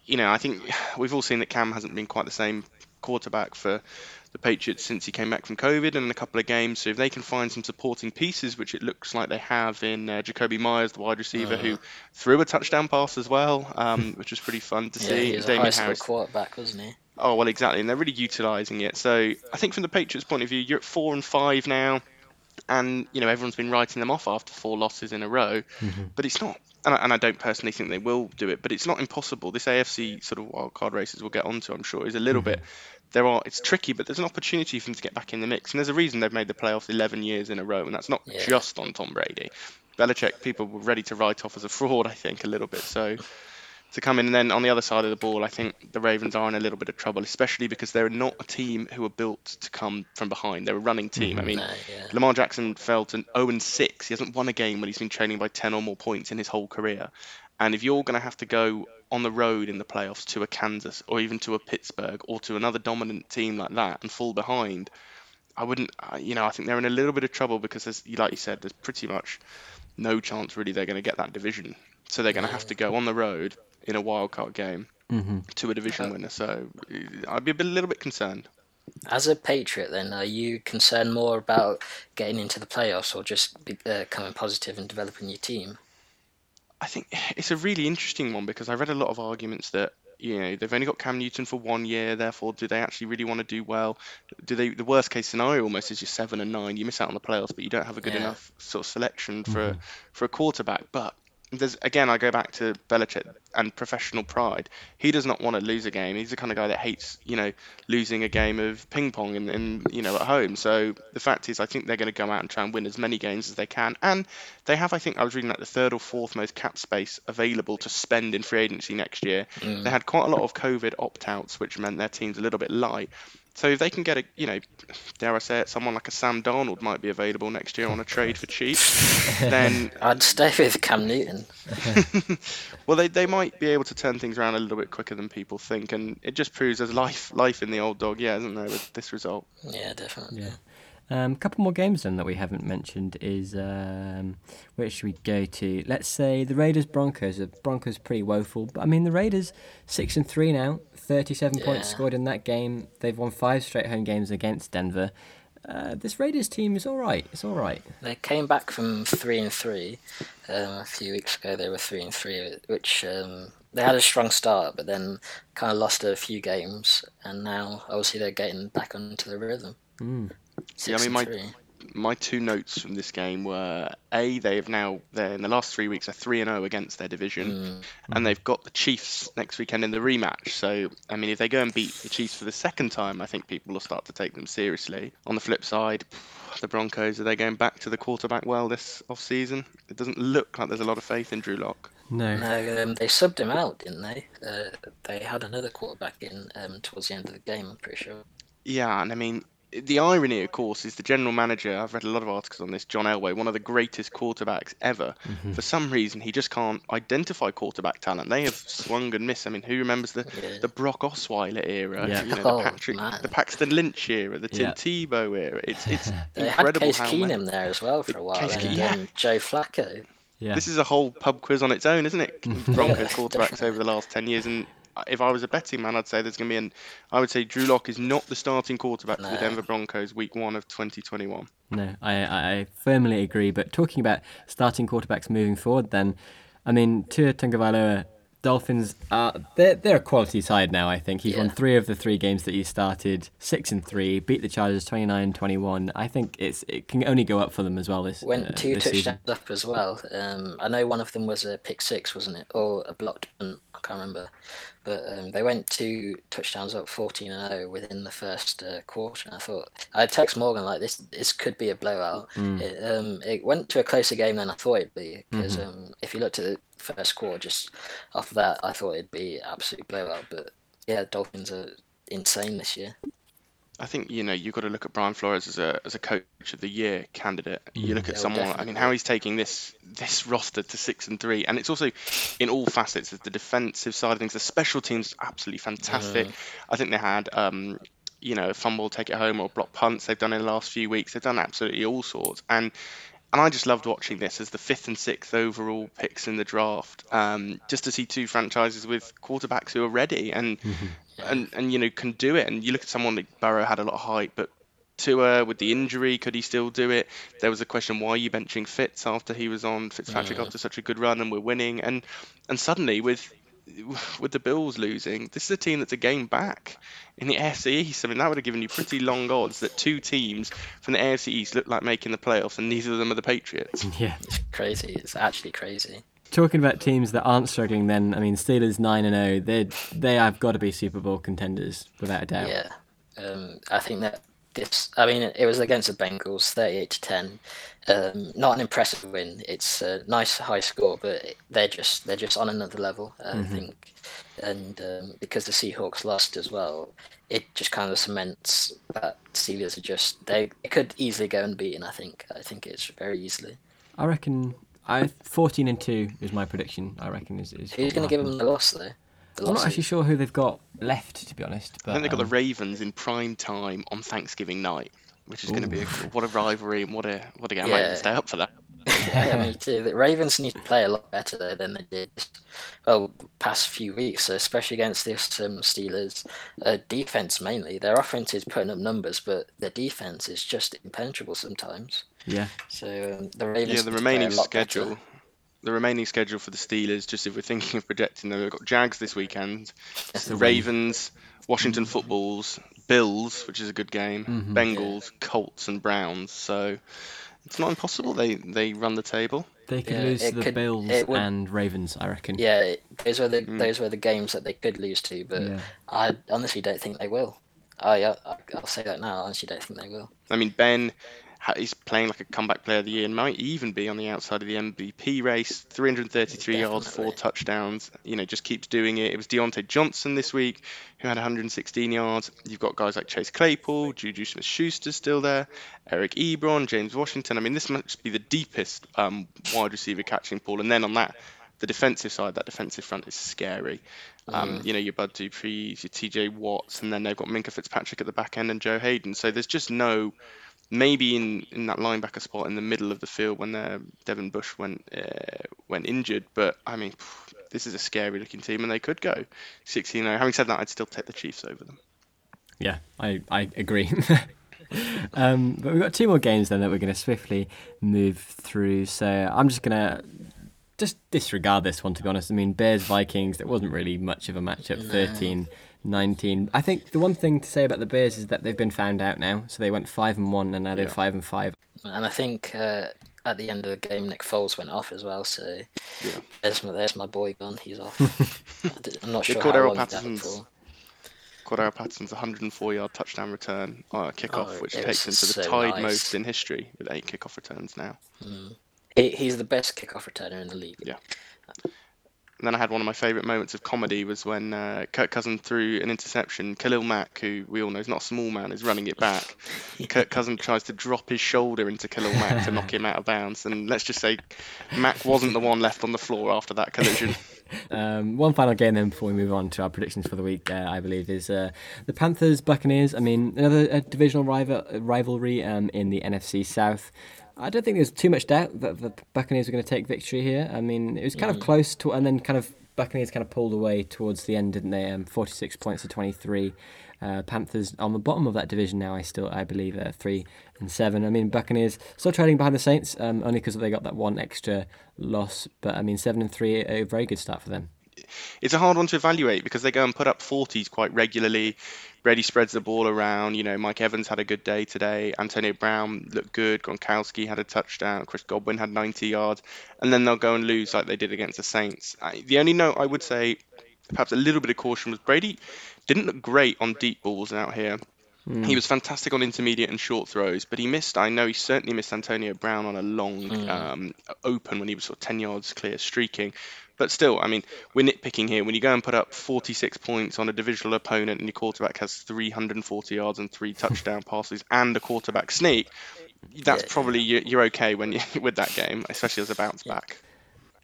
you know, I think <sighs> we've all seen that Cam hasn't been quite the same quarterback for the Patriots since he came back from COVID and in a couple of games. So if they can find some supporting pieces, which it looks like they have in uh, Jakobi Meyers, the wide receiver, who threw a touchdown pass as well, um, <laughs> which was pretty fun to
Yeah,
see.
he was a high school
Harris.
quarterback, wasn't he?
Oh well, exactly, and they're really utilising it. So I think from the Patriots' point of view, you're at four and five now, and you know everyone's been writing them off after four losses in a row. But it's not, and I, and I don't personally think they will do it. But it's not impossible. This AFC sort of wild card races we'll get onto, I'm sure, is a little bit. There are, it's tricky, but there's an opportunity for them to get back in the mix, and there's a reason they've made the playoffs 11 years in a row, and that's not
Yeah.
just on Tom Brady. Belichick, people were ready to write off as a fraud, I think, a little bit. So to come in. And then on the other side of the ball, I think the Ravens are in a little bit of trouble, especially because they're not a team who are built to come from behind. They're a running team. I mm-hmm. mean,
No, yeah.
Lamar Jackson fell to 0 6. He hasn't won a game when he's been trailing by 10 or more points in his whole career. And if you're going to have to go on the road in the playoffs to a Kansas or even to a Pittsburgh or to another dominant team like that and fall behind, I wouldn't, uh, you know, I think they're in a little bit of trouble because, there's, like you said, there's pretty much no chance really they're going to get that division. So they're going to have to go on the road in a wild card game
Mm-hmm.
to a division winner. So uh, I'd be a bit, little bit concerned.
As a Patriot, then, are you concerned more about getting into the playoffs or just be, uh, coming positive and developing your team?
I think it's a really interesting one because I read a lot of arguments that you know they've only got Cam Newton for one year, therefore do they actually really want to do well? Do they? The worst case scenario almost is you're seven and nine, you miss out on the playoffs, but you don't have a good
Yeah.
enough sort of selection for mm-hmm. for a quarterback. But there's again, I go back to Belichick and professional pride. He does not want to lose a game. He's the kind of guy that hates, you know, losing a game of ping pong in, in you know at home. So the fact is, I think they're going to go out and try and win as many games as they can. And they have, I think, I was reading like the third or fourth most cap space available to spend in free agency next year. Mm. They had quite a lot of COVID opt-outs, which meant their team's a little bit light. So if they can get a, you know, dare I say it, someone like a Sam Darnold might be available next year on a trade for cheap, then <laughs>
I'd stay with Cam Newton. <laughs>
well, they, they might be able to turn things around a little bit quicker than people think, and it just proves there's life life in the old dog, yeah, isn't there, with this result?
Yeah, definitely.
Yeah. Um, a couple more games then that we haven't mentioned is um, where should we go to? Let's say the Raiders Broncos. The Broncos pretty woeful, but I mean the Raiders six and three now, thirty-seven points scored in that game. They've won five straight home games against Denver. Uh, this Raiders team is all right. It's all right.
They came back from three and three um, a few weeks ago. They were three and three, which um, they had a strong start, but then kind of lost a few games, and now obviously they're getting back onto the rhythm.
Mm.
Yeah, I mean,
and
my-
three.
My two notes from this game were a they have now they're in the last three weeks are three and zero against their division,
Mm.
and they've got the Chiefs next weekend in the rematch. So I mean, if they go and beat the Chiefs for the second time, I think people will start to take them seriously. On the flip side, the Broncos are they going back to the quarterback well this off season? It doesn't look like there's a lot of faith in Drew Lock.
No.
No, um, they subbed him out, didn't they? Uh, they had another quarterback in um, towards the end of the game. I'm pretty sure.
Yeah, and I mean, the irony, of course, is the general manager. I've read a lot of articles on this. John Elway, one of the greatest quarterbacks ever. For some reason, he just can't identify quarterback talent. They have swung and missed. I mean, who remembers the,
Yeah.
the Brock Osweiler era?
Yeah.
You know,
Oh,
the Patrick,
man.
the Paxton Lynch era, the Tim
Yeah.
Tebow era. It's it's <laughs>
They had
incredible
Case
how
Keenum there as well for a while,
Case
and
Keenum, yeah.
um, Joe Flacco.
Yeah.
This is a whole pub quiz on its own, isn't it? <laughs> Broncos quarterbacks over the last ten years, and if I was a betting man, I'd say there's going to be an. I would say Drew Lock is not the starting quarterback for the Denver Broncos week one of 2021.
No, I, I I firmly agree. But talking about starting quarterbacks moving forward, then, I mean, Tua Tagovailoa, Dolphins, are they're, they're a quality side now, I think. He's won three of the three games that he started, six and three, beat the Chargers 29-21. I think it's it can only go up for them as well this,
Went
uh,
two
this
touchdowns
season.
up as well. Um, I know one of them was a pick six, wasn't it, or a blocked punt? I can't remember. But um, they went two touchdowns up, fourteen and zero within the first uh, quarter. And I thought I text Morgan like this. This could be a blowout. It, um, it went to a closer game than I thought it'd be because um, if you looked at the first quarter, just off that, I thought it'd be absolute blowout. But yeah, Dolphins are insane this year.
I think you know you've got to look at Brian Flores as a as a coach of the year candidate. You look at
Yeah,
someone. I mean, how he's taking this this roster to six and three, and it's also in all facets. of the defensive side of things. The special teams absolutely fantastic. I think they had. Um, you know, fumble, take it home, or block punts. They've done in the last few weeks. They've done absolutely all sorts, and and I just loved watching this as the fifth and sixth overall picks in the draft. Um, just to see two franchises with quarterbacks who are ready and and and you know can do it. And you look at someone like Burrow had a lot of hype, but Tua with the injury, could he still do it? There was a question why are you benching Fitz after he was on Fitzpatrick after such a good run and we're winning, and and suddenly with <laughs> with the Bills losing, this is a team that's a game back in the AFC East. I mean, that would have given you pretty long odds that two teams from the AFC East look like making the playoffs, and neither of them are the Patriots. <laughs>
Yeah.
It's crazy. It's actually crazy.
Talking about teams that aren't struggling, then I mean, Steelers nine and zero. They they have got to be Super Bowl contenders without a doubt.
Yeah, um, I think that this. I mean, it was against the Bengals, thirty-eight to ten. Um, not an impressive win. It's a nice high score, but they're just they're just on another level. I think, and um, because the Seahawks lost as well, it just kind of cements that Steelers are just they could easily go unbeaten. I think. I think it's very easily.
I reckon I fourteen and two is my prediction. I reckon is, is
Who's going to give them the loss though? The
I'm not actually
is-
sure who they've got left, to be honest. But
I think they've got
um,
the Ravens in prime time on Thanksgiving night, which is going to be a, what a rivalry and what a what a game. I might
Yeah.
even stay up for that.
yeah, me too. The Ravens need to play a lot better though than they did well past few weeks, especially against this um, Steelers. Uh, defense mainly. Their offense is putting up numbers, but their defense is just impenetrable sometimes.
Yeah.
So um, the Ravens.
Yeah, the
need to play a
remaining schedule.
better.
The remaining schedule for the Steelers, just if we're thinking of projecting them, we've got Jags this weekend,
Yes,
the Ravens, Washington Footballs, Bills, which is a good game,
Mm-hmm.
Bengals, Colts, and Browns. So it's not impossible they they run the table.
They could
Yeah,
lose to the
could-
Bills
would-
and Ravens, I reckon.
Yeah, it- those were the those were the games that they could lose to, but
Yeah.
I honestly don't think they will. I, I I'll say that now. I honestly don't think they will.
I mean, Ben, he's playing like a comeback player of the year, and might even be on the outside of the MVP race. 333 yards, four touchdowns. You know, just keeps doing it. It was Diontae Johnson this week who had 116 yards. You've got guys like Chase Claypool, Juju Smith-Schuster still there, Eric Ebron, James Washington. I mean, this must be the deepest um, wide receiver catching pool. And then on that, the defensive side, that defensive front is scary. Um, You know, your Bud Dupree's, your TJ Watts, and then they've got Minkah Fitzpatrick at the back end and Joe Haden. So there's just no, maybe in, in that linebacker spot in the middle of the field when uh, Devin Bush went uh, went injured. But I mean, this is a scary looking team, and they could go 16 0. Having said that, I'd still take the Chiefs over them.
Yeah, I, I agree. <laughs> um, but we've got two more games then that we're going to swiftly move through. So I'm just going to just disregard this one, to be honest. I mean, Bears Vikings, it wasn't really much of a matchup, 13 19. I think the one thing to say about the Bears is that they've been found out now. So they went 5 and 1 and now they're
Yeah.
5 and 5.
And I think uh, at the end of the game, Nick Foles went off as well. So there's my there's my boy gone. He's off. <laughs> I'm not
Yeah,
sure how long he's out
Patterson's
for.
Cordarrelle Patterson's 104 yard touchdown return uh, kickoff,
Oh,
which takes him to the
so
tied
nice.
most in history with eight kickoff returns now.
He, he's the best kickoff returner in the league.
Yeah. And then I had one of my favourite moments of comedy was when uh, Kirk Cousin threw an interception. Khalil Mack, who we all know is not a small man, is running it back. <laughs> Kirk Cousin tries to drop his shoulder into Khalil Mack to knock him out of bounds. And let's just say Mack wasn't the one left on the floor after that collision. <laughs>
Um, one final game then before we move on to our predictions for the week, uh, I believe, is uh, the Panthers Buccaneers. I mean, another uh, divisional rival, rivalry um, in the NFC South. I don't think there's too much doubt that the Buccaneers are going to take victory here. I mean, it was kind of close to, and then kind of Buccaneers kind of pulled away towards the end, didn't they? Um, 46 points to 23. Uh, Panthers on the bottom of that division now. I still, I believe, uh, three and seven. I mean, Buccaneers still trailing behind the Saints, um, only because they got that one extra loss. But I mean, seven and three, a very good start for them.
it's a hard one to evaluate because they go and put up 40s quite regularly. Brady spreads the ball around. You know, Mike Evans had a good day today. Antonio Brown looked good. Gronkowski had a touchdown. Chris Godwin had 90 yards. And then they'll go and lose like they did against the Saints. I, the only note I would say, perhaps a little bit of caution, was Brady didn't look great on deep balls out here. He was fantastic on intermediate and short throws, but he missed. I know he certainly missed Antonio Brown on a long um, open when he was sort of 10 yards clear streaking. But still, I mean, we're nitpicking here. When you go and put up 46 points on a divisional opponent and your quarterback has 340 yards and three <laughs> touchdown passes and a quarterback sneak, that's
Yeah.
probably you're, you're okay when you <laughs> with that game, especially as a bounce back.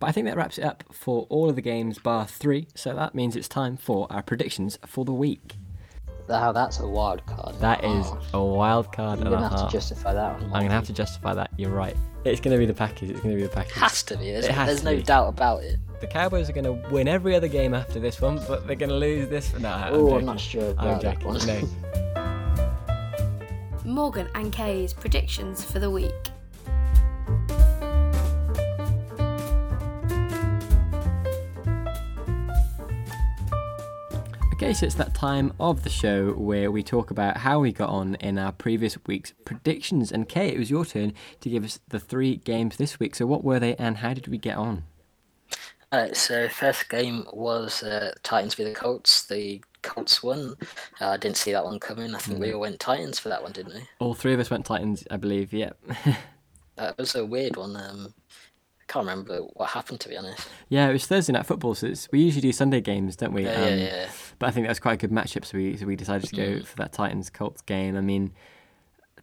But I think that wraps it up for all of the games bar three. So that means it's time for our predictions for the week.
Wow, that's a wild card.
That is a wild card
You're gonna have
half.
to justify that one.
I'm gonna have to justify that. You're right. It's gonna be the Packers. It's gonna be the Packers.
Has to be. There's,
It has
there's
to
no
be.
doubt about it.
The Cowboys are gonna win every other game after this one, but they're gonna lose this. No, I'm
Oh. I'm not sure
I'm
about that
joking.
one.
No. <laughs>
Morgan and Kay's predictions for the week.
Okay, so it's that time of the show where we talk about how we got on in our previous week's predictions. And Kay, it was your turn to give us the three games this week. So what were they, and how did we get on?
Uh, so first game was uh, Titans v the Colts. The Colts won. Uh, I didn't see that one coming. I think we all went Titans for that one, didn't we?
All three of us went Titans, I believe. Yep. <laughs>
That was a weird one. Um, I can't remember what happened to be honest.
yeah, it was Thursday night football, so it's, we usually do Sunday games, don't we?
Yeah,
Um,
yeah, yeah.
But I think that was quite a good matchup, so we so we decided to go for that Titans Colts game. I mean,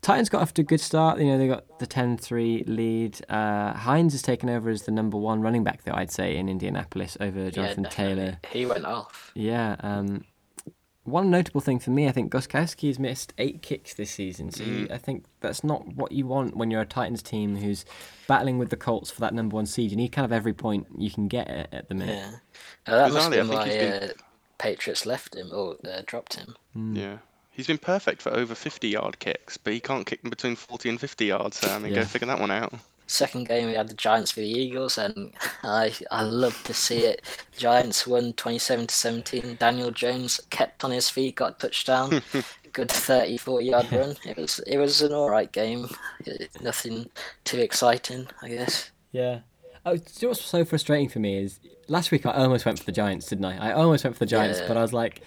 Titans got off to a good start. You know, they got the 10-3 lead. Uh, Hines has taken over as the number one running back, though I'd say in Indianapolis over Jonathan
yeah,
Taylor.
He went off.
Yeah. Um, one notable thing for me, I think Gostkowski has missed eight kicks this season. So you, I think that's not what you want when you're a Titans team who's battling with the Colts for that number one seed. You need kind of every point you can get at, at the minute.
Yeah. Uh, that must
Bizarrely, I
be
think
why
he's been-
uh, Patriots left him or uh, dropped him.
Yeah. He's been perfect for over 50 yard kicks, but he can't kick them between 40 and 50 yards. So I mean,
Yeah.
go figure that one out.
Second game we had the Giants for the Eagles, and <laughs> I I love to see it. Giants won twenty seven to seventeen. Daniel Jones kept on his feet, got a touchdown. <laughs> Good 30, 40 yard run. It was it was an all right game. Nothing too exciting, I guess.
Yeah. Oh, you know what's so frustrating for me is last week I almost went for the Giants, didn't I? I almost went for the Giants,
Yeah.
but I was like,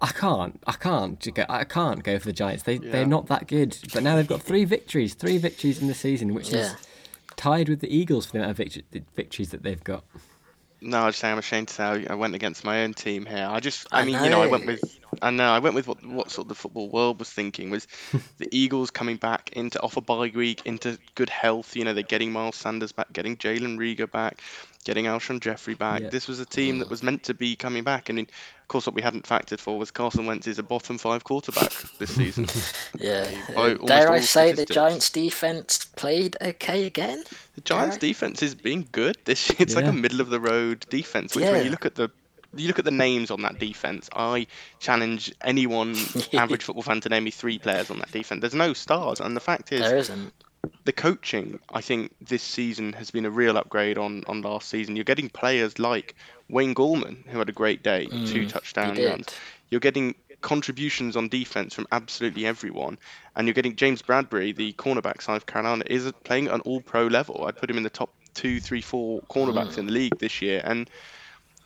I can't, I can't, go- I can't go for the Giants. They
Yeah.
they're not that good. But now they've got three victories, three victories in the season, which
Yeah.
is tied with the Eagles for the amount of victory, victories that they've got.
No, I just say I'm ashamed to say I- went against my own team here. I just, I,
I
mean, you know, I went with, I know, I went with what, what sort of the football world was thinking was <laughs> the Eagles coming back into off a bye week into good health. You know, they're getting Miles Sanders back, getting Jalen Reagor back, getting Alshon Jeffery back.
Yeah.
This was a team that was meant to be coming back, and of course, what we hadn't factored for was Carson Wentz is a bottom five quarterback this season. <laughs>
Yeah.
By
Uh, dare I say the. Giants defense played okay again?
The Giants'
Alright.
defense is being good. This year. it's like a middle of the road defense. Which when you look at the you look at the names on that defense, I challenge anyone <laughs> average football fan to name me three players on that defense. There's no stars, and the fact is,
There isn't.
the coaching, I think this season has been a real upgrade on, on last season. You're getting players like Wayne Gallman, who had a great day, mm, two touchdown runs. You're getting contributions on defense from absolutely everyone, and you're getting James Bradberry, the cornerback side of Carolina, is playing at an all-pro level. I'd put him in the top two, three, four cornerbacks mm. in the league this year, and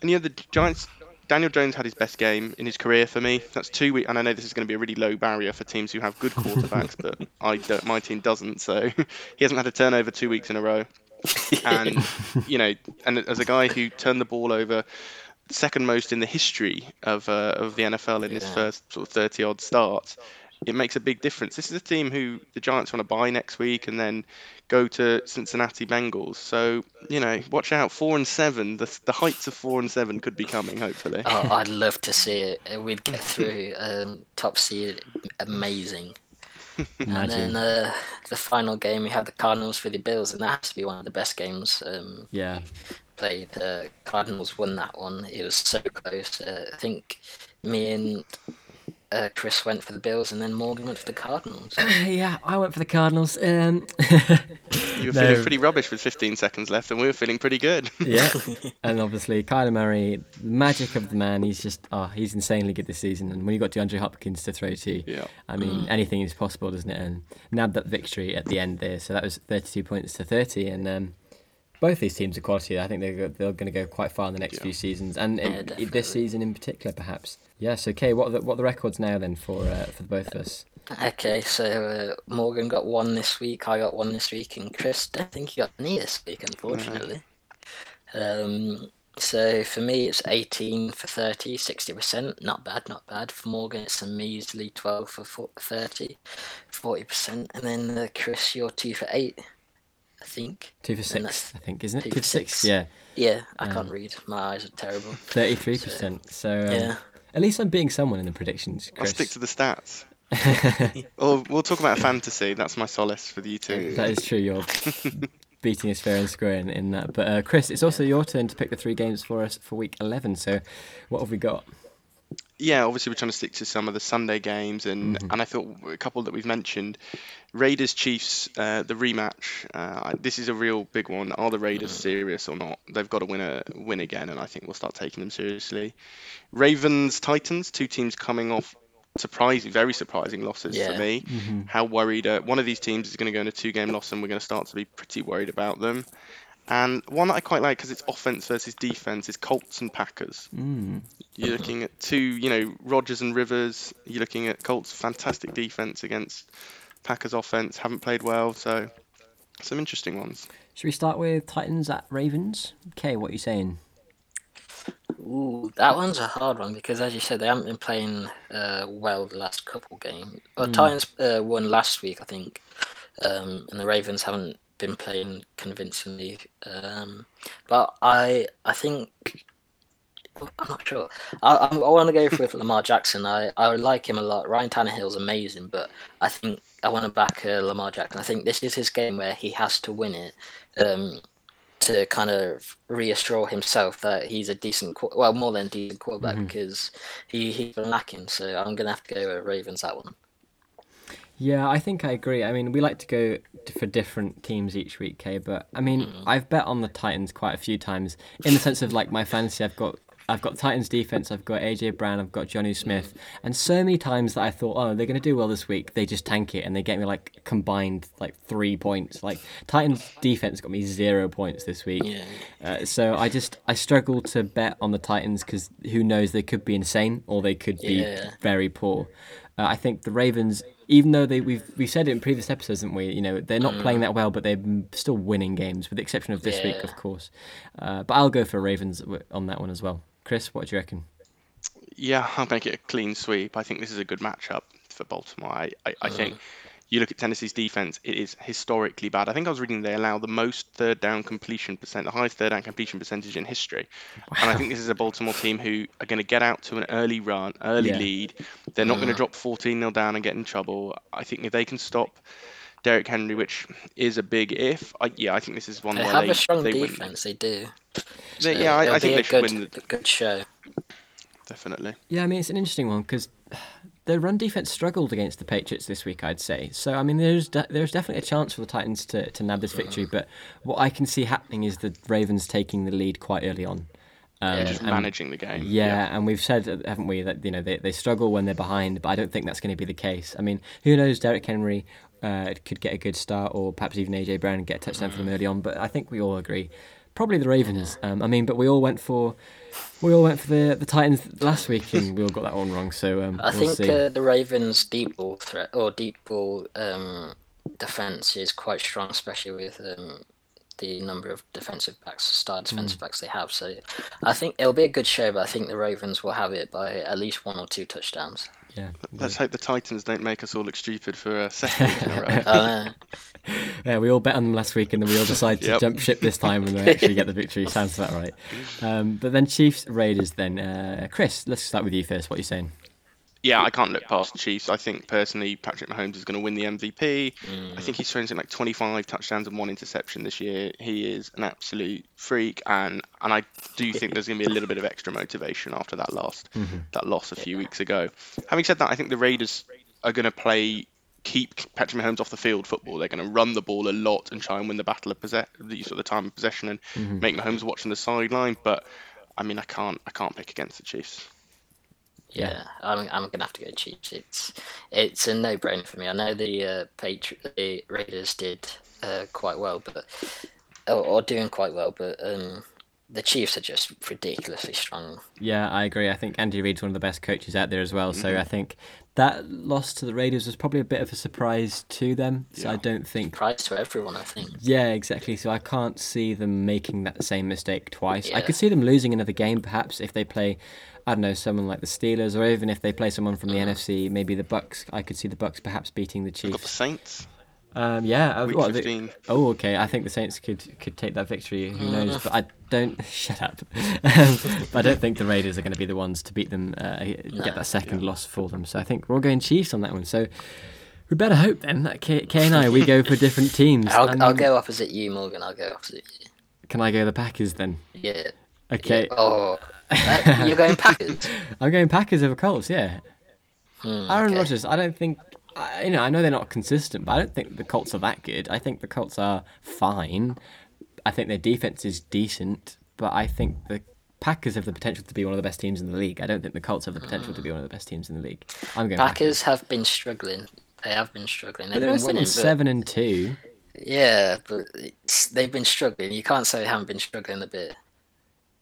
and you know the Giants. Daniel Jones had his best game in his career for me. That's two weeks, and I know this is going to be a really low barrier for teams who have good quarterbacks, <laughs> but I don't, my team doesn't. So <laughs> he hasn't had a turnover two weeks in a row, <laughs> and you know, and as a guy who turned the ball over second most in the history of uh, of the NFL in his first sort of 30 odd starts, it makes a big difference. This is a team who the Giants want to buy next week and then go to Cincinnati Bengals. So you know, watch out. Four and seven. The the heights of four and seven could be coming. Hopefully.
Oh, I'd love to see it. We'd get through um, top seed. Amazing. <laughs> And
Imagine.
then uh, the final game, we have the Cardinals for the Bills, and that has to be one of the best games um,
Yeah.
played. Uh, Cardinals won that one. It was so close. Uh, I think me and uh, Chris went for the Bills, and then Morgan went for the Cardinals. <coughs>
yeah, I went for the Cardinals. Um, <laughs>
You were
No.
feeling pretty rubbish with 15 seconds left, and we were feeling pretty good. <laughs>
yeah, <laughs> and obviously Kyler Murray, the magic of the man. He's just, oh, he's insanely good this season. And when you got DeAndre Hopkins to throw to,
Yeah.
I mean, anything is possible, doesn't it? And nabbed that victory at the end there. So that was 32 points to 30. And um, both these teams are quality. I think they're they're going to go quite far in the next
Yeah.
few seasons, and
Yeah,
it- it- this season in particular, perhaps. Yes. Okay. What are the, what are the records now then for uh, for both of us?
Okay, so uh, Morgan got one this week, I got one this week, and Chris, don't think he got any this week, unfortunately. Um, so for me, it's 18 for 30, 60%. Not bad, not bad. For Morgan, it's a measly 12 for fo- 30, 40%. And then uh, Chris, you're 2 for 8, I think.
Two for six, I think, isn't it?
two
Two
for
for six.
six.
Yeah.
Yeah, I can't read. My eyes are terrible. <laughs>
Thirty-three percent. So um,
Yeah.
at least I'm being someone in the predictions.
I'll stick to the stats. <laughs> or we'll talk about fantasy. That's my solace for you two.
That is true. You're <laughs> beating us fair and square in, in that. But uh, Chris, it's also your turn to pick the three games for us for week 11. So what have we got?
Yeah, obviously we're trying to stick to some of the Sunday games, and and I thought a couple that we've mentioned, Raiders Chiefs, uh, the rematch. Uh, this is a real big one. Are the Raiders serious or not? They've got to win a win again, and I think we'll start taking them seriously. Ravens Titans, two teams coming off surprising, very surprising losses
Yeah.
for me. How worried? Uh, one of these teams is going to go in a two-game loss, and we're going to start to be pretty worried about them. And one that I quite like because it's offense versus defense is Colts and Packers.
Mm.
You're looking at two, you know, Rodgers and Rivers. You're looking at Colts' fantastic defense against Packers' offense. Haven't played well, so some interesting ones.
Should we start with Titans at Ravens? Okay, what are you saying?
Ooh, that one's a hard one because, as you said, they haven't been playing uh, well the last couple games. Well, Titans uh, won last week, I think, um, and the Ravens haven't been playing convincingly. Um, but I, I think I'm not sure. I, I, I want to go with Lamar Jackson. I, I like him a lot. Ryan Tannehill's amazing, but I think I want to back uh, Lamar Jackson. I think this is his game where he has to win it um, to kind of reassure himself that he's a decent, well, more than decent quarterback mm-hmm. because he, he's been lacking. So I'm going to have to go with Ravens that one.
Yeah, I think I agree. I mean, we like to go for different teams each week, Kay. But I mean, mm. I've bet on the Titans quite a few times in the sense of like my fantasy. I've got I've got Titans defense, I've got AJ Brown, I've got Jonnu Smith, and so many times that I thought, oh, they're going to do well this week, they just tank it and they get me like combined like three points. Like Titans defense got me zero points this week, yeah. uh, so I just I struggle to bet on the Titans because who knows they could be insane or they could be very poor. Uh, I think the Ravens, even though they we've we said it in previous episodes, haven't we? You know, they're not mm. playing that well, but they're still winning games, with the exception of this yeah. week, of course. Uh, but I'll go for Ravens on that one as well. Chris, what do you reckon?
Yeah, I'll make it a clean sweep. I think this is a good matchup for Baltimore. I, I, I think mm. You look at Tennessee's defense, it is historically bad. I think I was reading they allow the most third down completion percent, the highest third down completion percentage in history. Wow. And I think this is a Baltimore team who are going to get out to an early run, early yeah. lead. They're not going to drop 14 0 down and get in trouble. I think if they can stop Derrick Henry, which is a big if, I, yeah, I think this is one
they
where
have
they,
a strong
they
defense.
Win.
They do.
So yeah, I, I think they should good, win.
The... Good show.
Definitely.
Yeah, I mean it's an interesting one because the run defense struggled against the Patriots this week, I'd say. So I mean, there's de- there's definitely a chance for the Titans to, to nab this victory. But what I can see happening is the Ravens taking the lead quite early on.
Um, yeah, just managing the game.
Yeah, yeah, and we've said, haven't we, that you know they, they struggle when they're behind, but I don't think that's going to be the case. I mean, who knows? Derrick Henry uh, could get a good start, or perhaps even AJ Brown get a touchdown for them early on. But I think we all agree probably the Ravens. Um, I mean, but we all went for we all went for the the Titans last week, and we all got that one wrong. So um,
I
we'll
think uh, the Ravens' deep ball threat or deep ball um, defense is quite strong, especially with um, the number of defensive backs, star defensive mm. backs they have. So I think it'll be a good show, but I think the Ravens will have it by at least one or two touchdowns.
Yeah.
Let's hope the Titans don't make us all look stupid for a second in a row. <laughs> uh, <laughs>
yeah, we all bet on them last week, and then we all decide to yep. jump ship this time, and they actually get the victory. Sounds about right. <laughs> Um, but then Chiefs Raiders. Then uh, Chris, let's start with you first. What are you saying?
Yeah, I can't look past the Chiefs. I think personally, Patrick Mahomes is going to win the MVP. Mm. I think he's thrown in like 25 touchdowns and one interception this year. He is an absolute freak, and and I do think there's going to be a little bit of extra motivation after that last mm-hmm. that loss a few weeks ago. Having said that, I think the Raiders are going to play keep Patrick Mahomes off the field football. They're going to run the ball a lot and try and win the battle of possession, the sort of the time of possession, and mm-hmm. make Mahomes watching the sideline. But I mean, I can't I can't pick against the Chiefs.
Yeah, I'm, I'm gonna have to go Chiefs. It's it's a no brainer for me. I know the uh, Patri- the Raiders did uh, quite well, but or, or, doing quite well, but um, the Chiefs are just ridiculously strong.
Yeah, I agree. I think Andy Reid's one of the best coaches out there as well. So mm-hmm. I think that loss to the Raiders was probably a bit of a surprise to them. So yeah. I don't think
surprise to everyone. I think.
Yeah, exactly. So I can't see them making that same mistake twice. Yeah. I could see them losing another game, perhaps if they play I don't know, someone like the Steelers, or even if they play someone from the uh-huh. NFC, maybe the Bucs. I could see the Bucs perhaps beating the Chiefs.
Got the Saints.
Um, yeah.
Week what, the,
oh, okay. I think the Saints could could take that victory. Who knows? Uh-huh. But I don't. <laughs> Shut up. Um, but I don't think the Raiders are going to be the ones to beat them, uh, get that second yeah. loss for them. So I think we're all going Chiefs on that one. So we better hope then that Kay, Kay and I we go for different <laughs> teams.
I'll, I'll go opposite you, Morgan. I'll go opposite you.
Can I go the Packers then?
Yeah.
Okay.
Yeah. Oh. Uh, you're going Packers. <laughs>
I'm going Packers over Colts. Yeah.
Hmm,
Aaron
okay.
Rodgers. I don't think. You know, I know they're not consistent, but I don't think the Colts are that good. I think the Colts are fine. I think their defense is decent, but I think the Packers have the potential to be one of the best teams in the league. I don't think the Colts have the potential to be one of the best teams in the league. I'm going.
Packers
Packers.
have been struggling. They have been struggling. They've been winning.
Seven and two.
Yeah, but they've been struggling. You can't say they haven't been struggling a bit.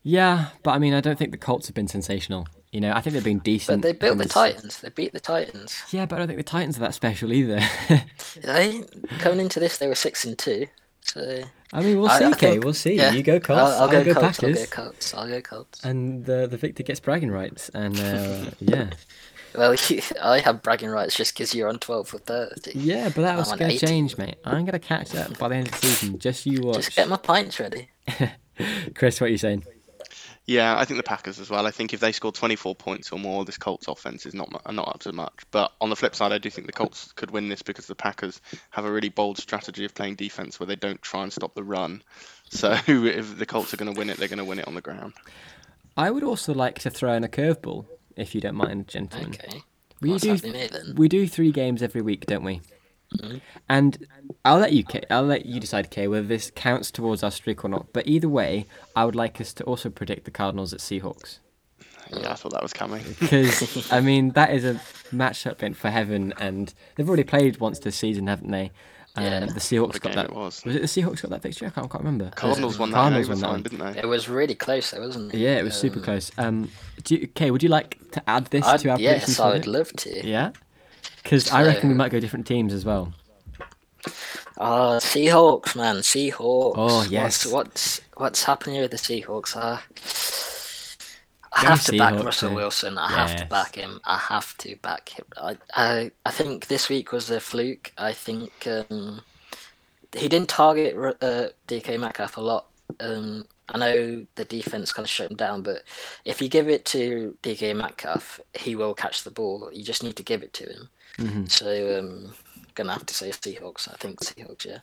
Yeah, but I mean, I don't think the Colts have been sensational. You know, I think they've been decent.
But they built the Titans. They beat the Titans.
Yeah, but I don't think the Titans are that special either. <laughs>
they coming into this, they were six and two. So
I mean, we'll see, Kay. We'll see. Yeah. You go Colts.
I'll, I'll,
I'll
go,
go,
Colts.
Packers.
I'll go Colts. I'll go Colts.
And the the victor gets bragging rights. And uh, <laughs> yeah.
Well, <laughs> I have bragging rights just because you're on 12 for 30.
Yeah, but that was going to change, mate. I'm going to catch up by the end of the season. Just you watch.
Just get my pints ready.
Chris, what are you saying?
Yeah, I think the Packers as well. I think if they score 24 points or more, this Colts offense is not not up to much. But on the flip side, I do think the Colts could win this because the Packers have a really bold strategy of playing defense where they don't try and stop the run. <laughs> So if the Colts are going to win it, they're going to win it on the ground.
I would also like to throw in a curveball, if you don't mind, gentlemen.
Okay.
We
What's
do
here
we do three games every week, don't we? And I'll let you Kay, I'll let you decide, Kay, whether this counts towards our streak or not. But either way, I would like us to also predict the Cardinals at Seahawks
Yeah, I thought that was coming. <laughs>
because I mean that is a matchup in for heaven, and they've already played once this season, haven't they? Um,
Yeah.
the Seahawks got that.
it was.
it the Seahawks got that victory? I can't quite remember.
Cardinals won that
Cardinals won that one.
didn't they?
It was really close, though, wasn't it?
Yeah, it was super
Um,
close. Um, do you, Kay, would you like to add this
I'd-
to our predictions?
yes,
for
I
it?
would love to.
Yeah, because I reckon we might go different teams as well.
Oh, Seahawks, man, Seahawks.
Oh, yes.
What's what's, what's happening with the Seahawks? Uh, I
Go
have to back Russell
eh?
Wilson. I have to back him. I have to back him. I, I, I think this week was a fluke. I think um, he didn't target uh, DK Metcalf a lot. Um, I know the defense kind of shut him down, but if you give it to DK Metcalf, he will catch the ball. You just need to give it to him.
Hmm
So, um, gonna have to say Seahawks. I think Seahawks, yeah.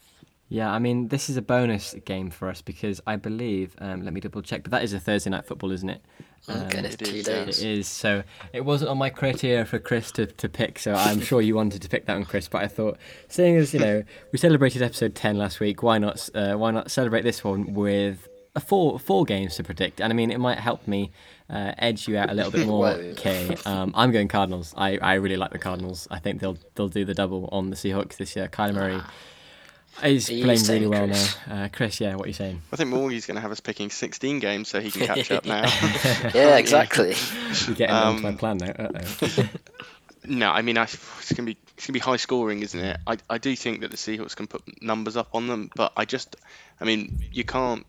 Yeah, I mean, this is a bonus game for us because I believe, um, let me double check, but that is a Thursday night football, isn't it? Um,
Okay,
it
two
is,
days.
It is. So it wasn't on my criteria for Chris to, to pick, so I'm sure you wanted to pick that one, Chris. But I thought, seeing as you know, we celebrated episode 10 last week, why not? Uh, why not celebrate this one with a four four games to predict? And I mean, it might help me uh, edge you out a little bit <laughs> more.
Whoa.
Okay, um, I'm going Cardinals. I, I really like the Cardinals. I think they'll they'll do the double on the Seahawks this year. Kyler Murray is
Are you
playing really well
Chris?
now. Uh, Chris, yeah, what are you saying?
I think Morgie's going to have us picking 16 games so he can catch up now. <laughs> <laughs>
Yeah, exactly.
You're getting onto my
Um,
plan now.
No, I mean, I, it's gonna be it's gonna be high scoring, isn't it? I, I do think that the Seahawks can put numbers up on them, but I just, I mean, you can't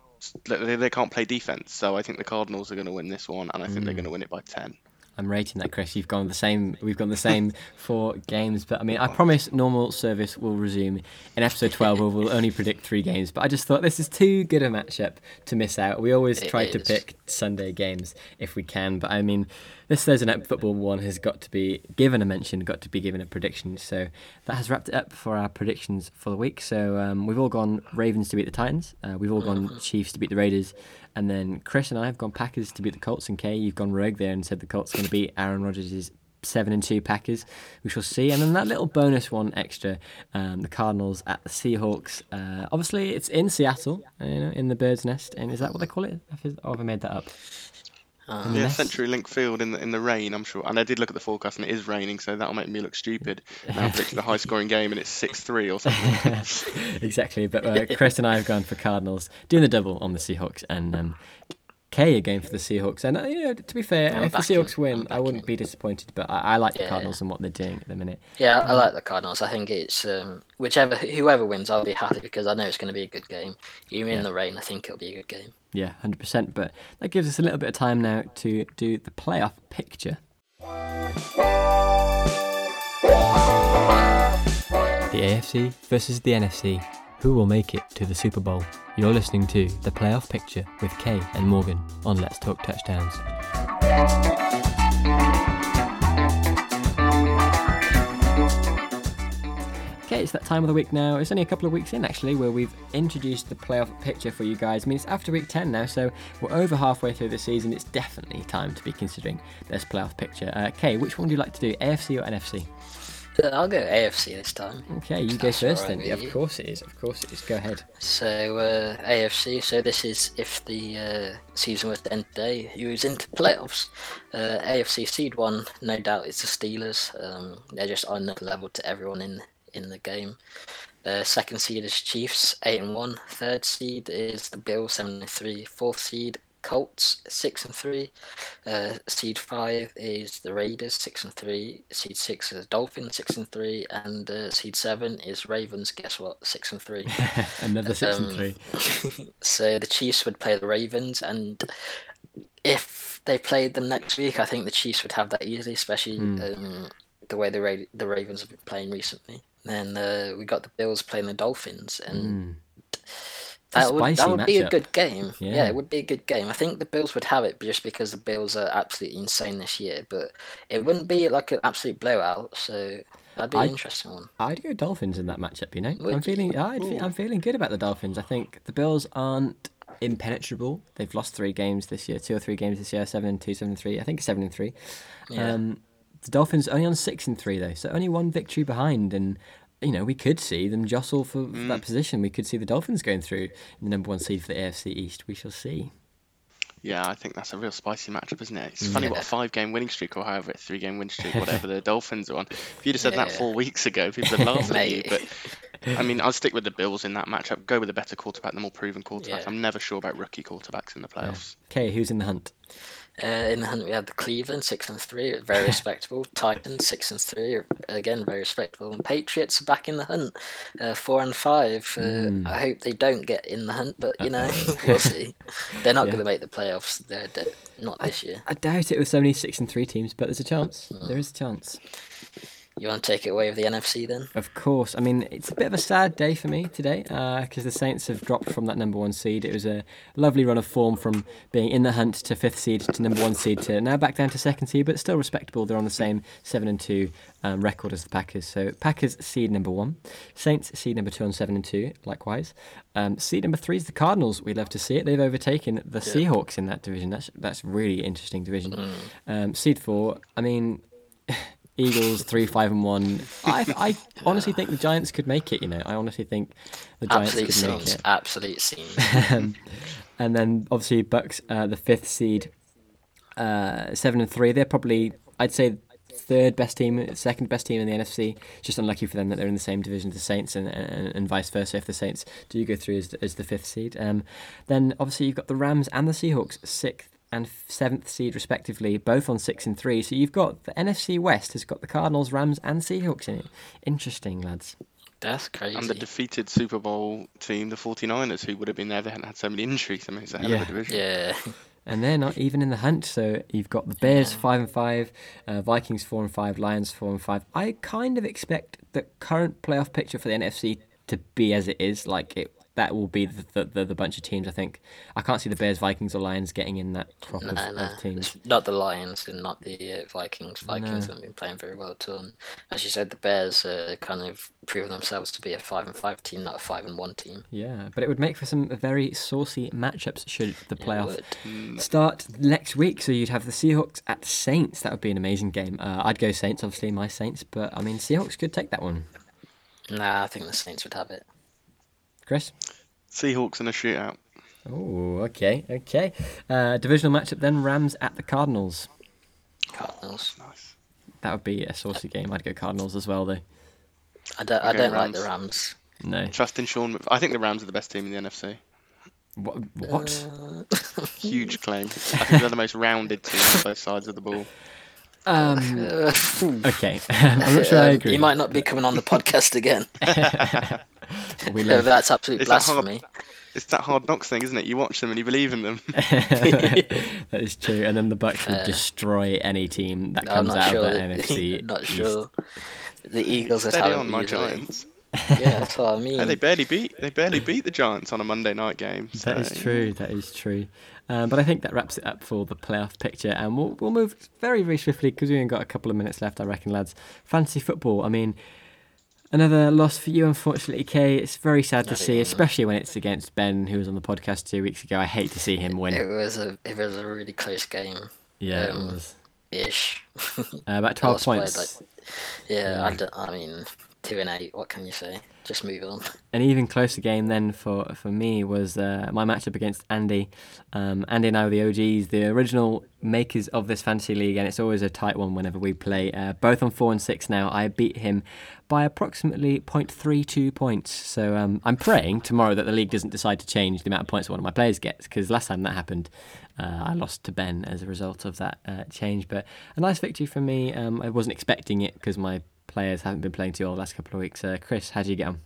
they, they can't play defense, so I think the Cardinals are going to win this one, and I think they're hmm. going to win it by ten.
I'm rating that, Chris. You've gone the same. We've gone the same <laughs> for games, but I mean, I promise normal service will resume in episode 12, where we'll only predict three games. But I just thought this is too good a matchup to miss out. We always
It
try to pick Sunday games if we can, but I mean, this Thursday night football one has got to be given a mention, got to be given a prediction. So that has wrapped it up for our predictions for the week. So um, we've all gone Ravens to beat the Titans. Uh, we've all gone Chiefs to beat the Raiders. And then Chris and I have gone Packers to beat the Colts. And Kay, you've gone rogue there and said the Colts are going to beat Aaron Rodgers' seven and two Packers. We shall see. And then that little bonus one extra, um, the Cardinals at the Seahawks. Uh, obviously, it's in Seattle, you know, in the bird's nest. And is that what they call it? Or have I made that up?
Um,
Yeah,
Unless-
Century Link Field in the in the rain, I'm sure. And I did look at the forecast, and it is raining, so that'll make me look stupid. Now predicted a high scoring game, and it's six three or something. <laughs>
exactly. But uh, Chris and I have gone for Cardinals, doing the double on the Seahawks, and um, Again for the Seahawks. And uh, you know, to be fair,
I'm
if the Seahawks win,
I'm
wouldn't be disappointed. But I, I like the
Yeah.
Cardinals and what they're doing at the minute.
Yeah, I like the Cardinals. I think it's um, whichever whoever wins, I'll be happy because I know it's going to be a good game. Even in the rain, I think it'll be a good game.
Yeah, hundred percent. But that gives us a little bit of time now to do the playoff picture. The AFC versus the NFC. Who will make it to the Super Bowl? You're listening to the playoff picture with Kay and Morgan on Let's Talk Touchdowns. Okay, it's that time of the week now. It's only a couple of weeks in actually where we've introduced the playoff picture for you guys. I mean, it's after week 10 now, so we're over halfway through the season. It's definitely time to be considering this playoff picture. Uh, Kay, which one do you like to do, AFC or NFC?
I'll go AFC this time.
Okay, you go first
alright
then. Yeah, of course it is. Of course it is. Go ahead.
So uh, AFC. So this is if the uh, season was to end today, who's into playoffs? Uh, AFC seed one, no doubt, is the Steelers. Um, they're just on another level to everyone in in the game. Uh, second seed is Chiefs, eight and one. Third seed is the Bills, seven and three. Fourth seed Colts, six and three. Uh, seed five is the Raiders, six and three. Seed six is Dolphins, six and three, and uh, seed seven is Ravens. Guess what? Six and three. <laughs>
Another six and
Um,
three. <laughs>
so the Chiefs would play the Ravens, and if they played them next week, I think the Chiefs would have that easily, especially um, the way the Ra- the Ravens have been playing recently. Then uh, we got the Bills playing the Dolphins, and That would, that would be a good game. Yeah.
Yeah.
it would be a good game. I think the Bills would have it just because the Bills are absolutely insane this year, but it wouldn't be like an absolute blowout. So that'd be
I-
an interesting one.
I'd go Dolphins in that matchup. You know,
Would
I'm
you?
feeling. I'd, I'm feeling good about the Dolphins. I think the Bills aren't impenetrable. They've lost three games this year, two or three games this year, seven and two, seven and three. I think seven and three.
Yeah.
Um, the Dolphins only on six and three though, so only one victory behind, and you know we could see them jostle for, for that mm. position. We could see the Dolphins going through the number one seed for the AFC East. We shall see.
Yeah, I think that's a real spicy matchup, isn't it? It's mm. funny what a five-game winning streak or however a three-game winning streak, whatever the <laughs> Dolphins are on. If you'd have said that four weeks ago, people would <laughs> laugh at you. But I mean, I'll stick with the Bills in that matchup. Go with a better quarterback, the more proven quarterback.
Yeah.
I'm never sure about rookie quarterbacks in the playoffs.
Okay, who's in the hunt?
Uh, in the hunt, we had the Cleveland six and three, very <laughs> respectable. Titans six and three, again very respectable. And Patriots are back in the hunt, uh, four and five. Uh, I hope they don't get in the hunt, but you know <laughs> <laughs> we'll see. They're not
Yeah.
going to make the playoffs. They're, they're not this year.
I doubt it with so many six and three teams, but there's a chance. There is a chance.
You want to take it away with the NFC then?
Of course. I mean, it's a bit of a sad day for me today because the Saints have dropped from that number one seed. It was a lovely run of form from being in the hunt to fifth seed to number one seed to now back down to second seed, but still respectable. They're on the same seven and two um, record as the Packers. So Packers seed number one, Saints seed number two on seven and two. Likewise, um, seed number three is the Cardinals. We'd love to see it. They've overtaken the Seahawks in that division. That's that's really interesting division. Um, seed four. I mean. <laughs> Eagles three, five, and one. I, I honestly think the Giants could make it. You know, I honestly think the Giants
Absolute
could make it.
Absolute scenes.
Um, and then obviously Bucs, uh, the fifth seed, uh, seven and three. They're probably, I'd say, third best team, second best team in the NFC. It's just unlucky for them that they're in the same division as the Saints, and, and, and vice versa. If the Saints do go through as, the- as the fifth seed, um, then obviously you've got the Rams and the Seahawks, sixth and seventh seed respectively, both on six and three. So you've got the NFC West has got the Cardinals, Rams, and Seahawks in it. Interesting, lads.
That's crazy.
And the defeated Super Bowl team, the 49ers, who would have been there if they hadn't had so many injuries. I mean, it's a hell
Yeah.
of a division.
yeah.
and they're not even in the hunt. So you've got the Bears five and five, uh, Vikings four and five, Lions four and five. I kind of expect the current playoff picture for the NFC to be as it is. Like it, that will be the the, the, the bunch of teams. I think I can't see the Bears, Vikings, or Lions getting in that crop of,
No, no,
of teams. <laughs>
not the Lions and not the uh, Vikings. Vikings
No.
haven't been playing very well at all. And as you said, the Bears uh, kind of proven themselves to be a five and five team, not a five and one team.
Yeah, but it would make for some very saucy matchups should the playoff start next week. So you'd have the Seahawks at Saints. That would be an amazing game. Uh, I'd go Saints, obviously my Saints, but I mean Seahawks could take that one.
Nah, I think the Saints would have it.
Chris.
Seahawks in a shootout.
Oh, okay, okay. Uh, divisional matchup then: Rams at the Cardinals.
Cardinals.
Nice.
That would be a saucy game. I'd go Cardinals as well, though.
I don't. I
Okay,
don't like the
Rams.
Rams.
No.
Trust in Sean. I think the Rams are the best team in the NFC.
What? what?
Uh,
Huge claim. I think they're the most rounded team on both sides of the ball. <laughs>
Um. <laughs> Okay. <laughs> I'm not sure I
um,
agree.
You might not be coming on the podcast again. <laughs>
We love.
that's absolute
Is that hard?
blasphemy.
It's that hard knocks thing, isn't it? You watch them and you believe in them.
that is true. And then the Bucs would
Uh,
destroy any team that
I'm
comes out
sure.
of the
that-
NFC.
not
East.
sure. The Eagles are
Steady on, my
usually.
Giants.
Yeah, that's what I mean.
Hey, they barely beat. They barely beat the Giants on a Monday night game.
That is true. That is true. Um, but I think that wraps it up for the playoff picture, and we'll we'll move very very swiftly because we've only got a couple of minutes left, I reckon, lads. Fantasy football. I mean, another loss for you, unfortunately, Kay. It's very sad to see, especially when it's against Ben, who was on the podcast two weeks ago. I hate to see him win.
It was a it was a really close game
Yeah, it
um,
was
ish.
uh, about <laughs> twelve
Lost by,
points.
like- yeah,
Yeah.
I, don't- I mean two and eight. What can you say? Just move on.
An even closer game then for, for me was uh, my matchup against Andy. Um, Andy and I were the OGs, the original makers of this fantasy league, and it's always a tight one whenever we play. Uh, both on four and six now. I beat him by approximately 0.32 points. So um, I'm praying tomorrow that the league doesn't decide to change the amount of points one of my players gets, because last time that happened, uh, I lost to Ben as a result of that uh, change. But a nice victory for me. Um, I wasn't expecting it because my players haven't been playing too well the last couple of weeks. Uh, Chris, how did you get on?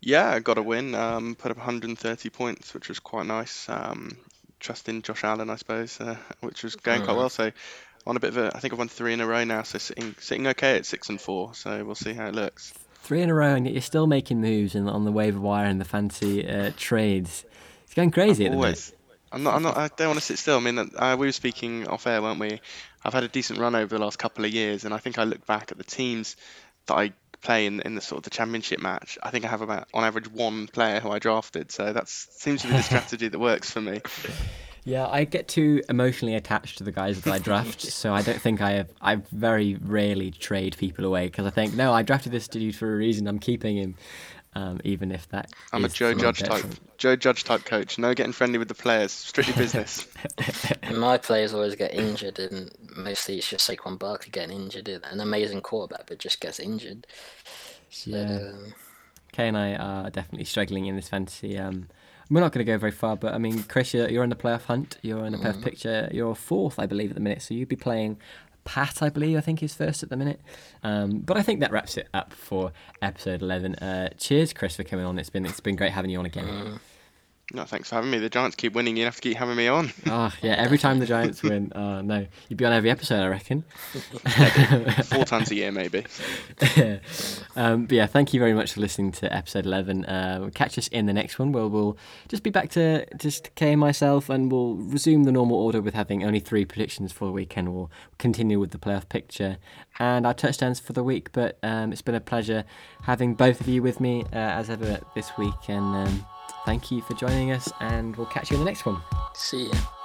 Yeah, I got a win. Um, put up 130 points, which was quite nice. Um, trusting Josh Allen, I suppose, uh, which was going quite well. So on a bit of a, I think I've won three in a row now. So sitting sitting okay at six and four. So we'll see how it looks.
three in a row, and you're still making moves in, on the waiver wire and the fancy uh, trades. It's going crazy at the minute.
Always. I'm not. I'm not. I don't want to sit still. I mean, uh, we were speaking off air, weren't we? I've had a decent run over the last couple of years, and I think I look back at the teams that I play in, in the sort of the championship match. I think I have about on average one player who I drafted. So that seems to be the <laughs> strategy that works for me.
Yeah, I get too emotionally attached to the guys that I draft, <laughs> so I don't think I have. I very rarely trade people away because I think no, I drafted this dude for a reason. I'm keeping him, um, even if that.
I'm a Joe
for my
Judge type.
detriment.
Joe Judge type coach. No getting friendly with the players. Strictly <laughs> business. <laughs>
My players always get injured, and mostly it's just Saquon Barkley getting injured. An amazing quarterback, but just gets injured. So,
Yeah.
um,
Kay and I are definitely struggling in this fantasy. Um, we're not going to go very far, but I mean, Chris, you're, you're on the playoff hunt. You're in the playoff picture. You're fourth, I believe, at the minute. So you'd be playing Pat, I believe. I think is first at the minute. Um, but I think that wraps it up for episode 11. Uh, cheers, Chris, for coming on. It's been it's been great having you on again.
No, thanks for having me. The Giants keep winning. You have to keep having me on.
Oh <laughs> yeah, every time the Giants win, oh <laughs> no, you'd be on every episode, I reckon. <laughs>
Four times a year, maybe.
um, but yeah, thank you very much for listening to episode 11. Uh, catch us in the next one where we'll just be back to just Kay and myself and we'll resume the normal order with having only three predictions for the weekend. We'll continue with the playoff picture and our touchdowns for the week. But um, it's been a pleasure having both of you with me uh, as ever this week. And um, thank you for joining us, and we'll catch you in the next one.
see ya.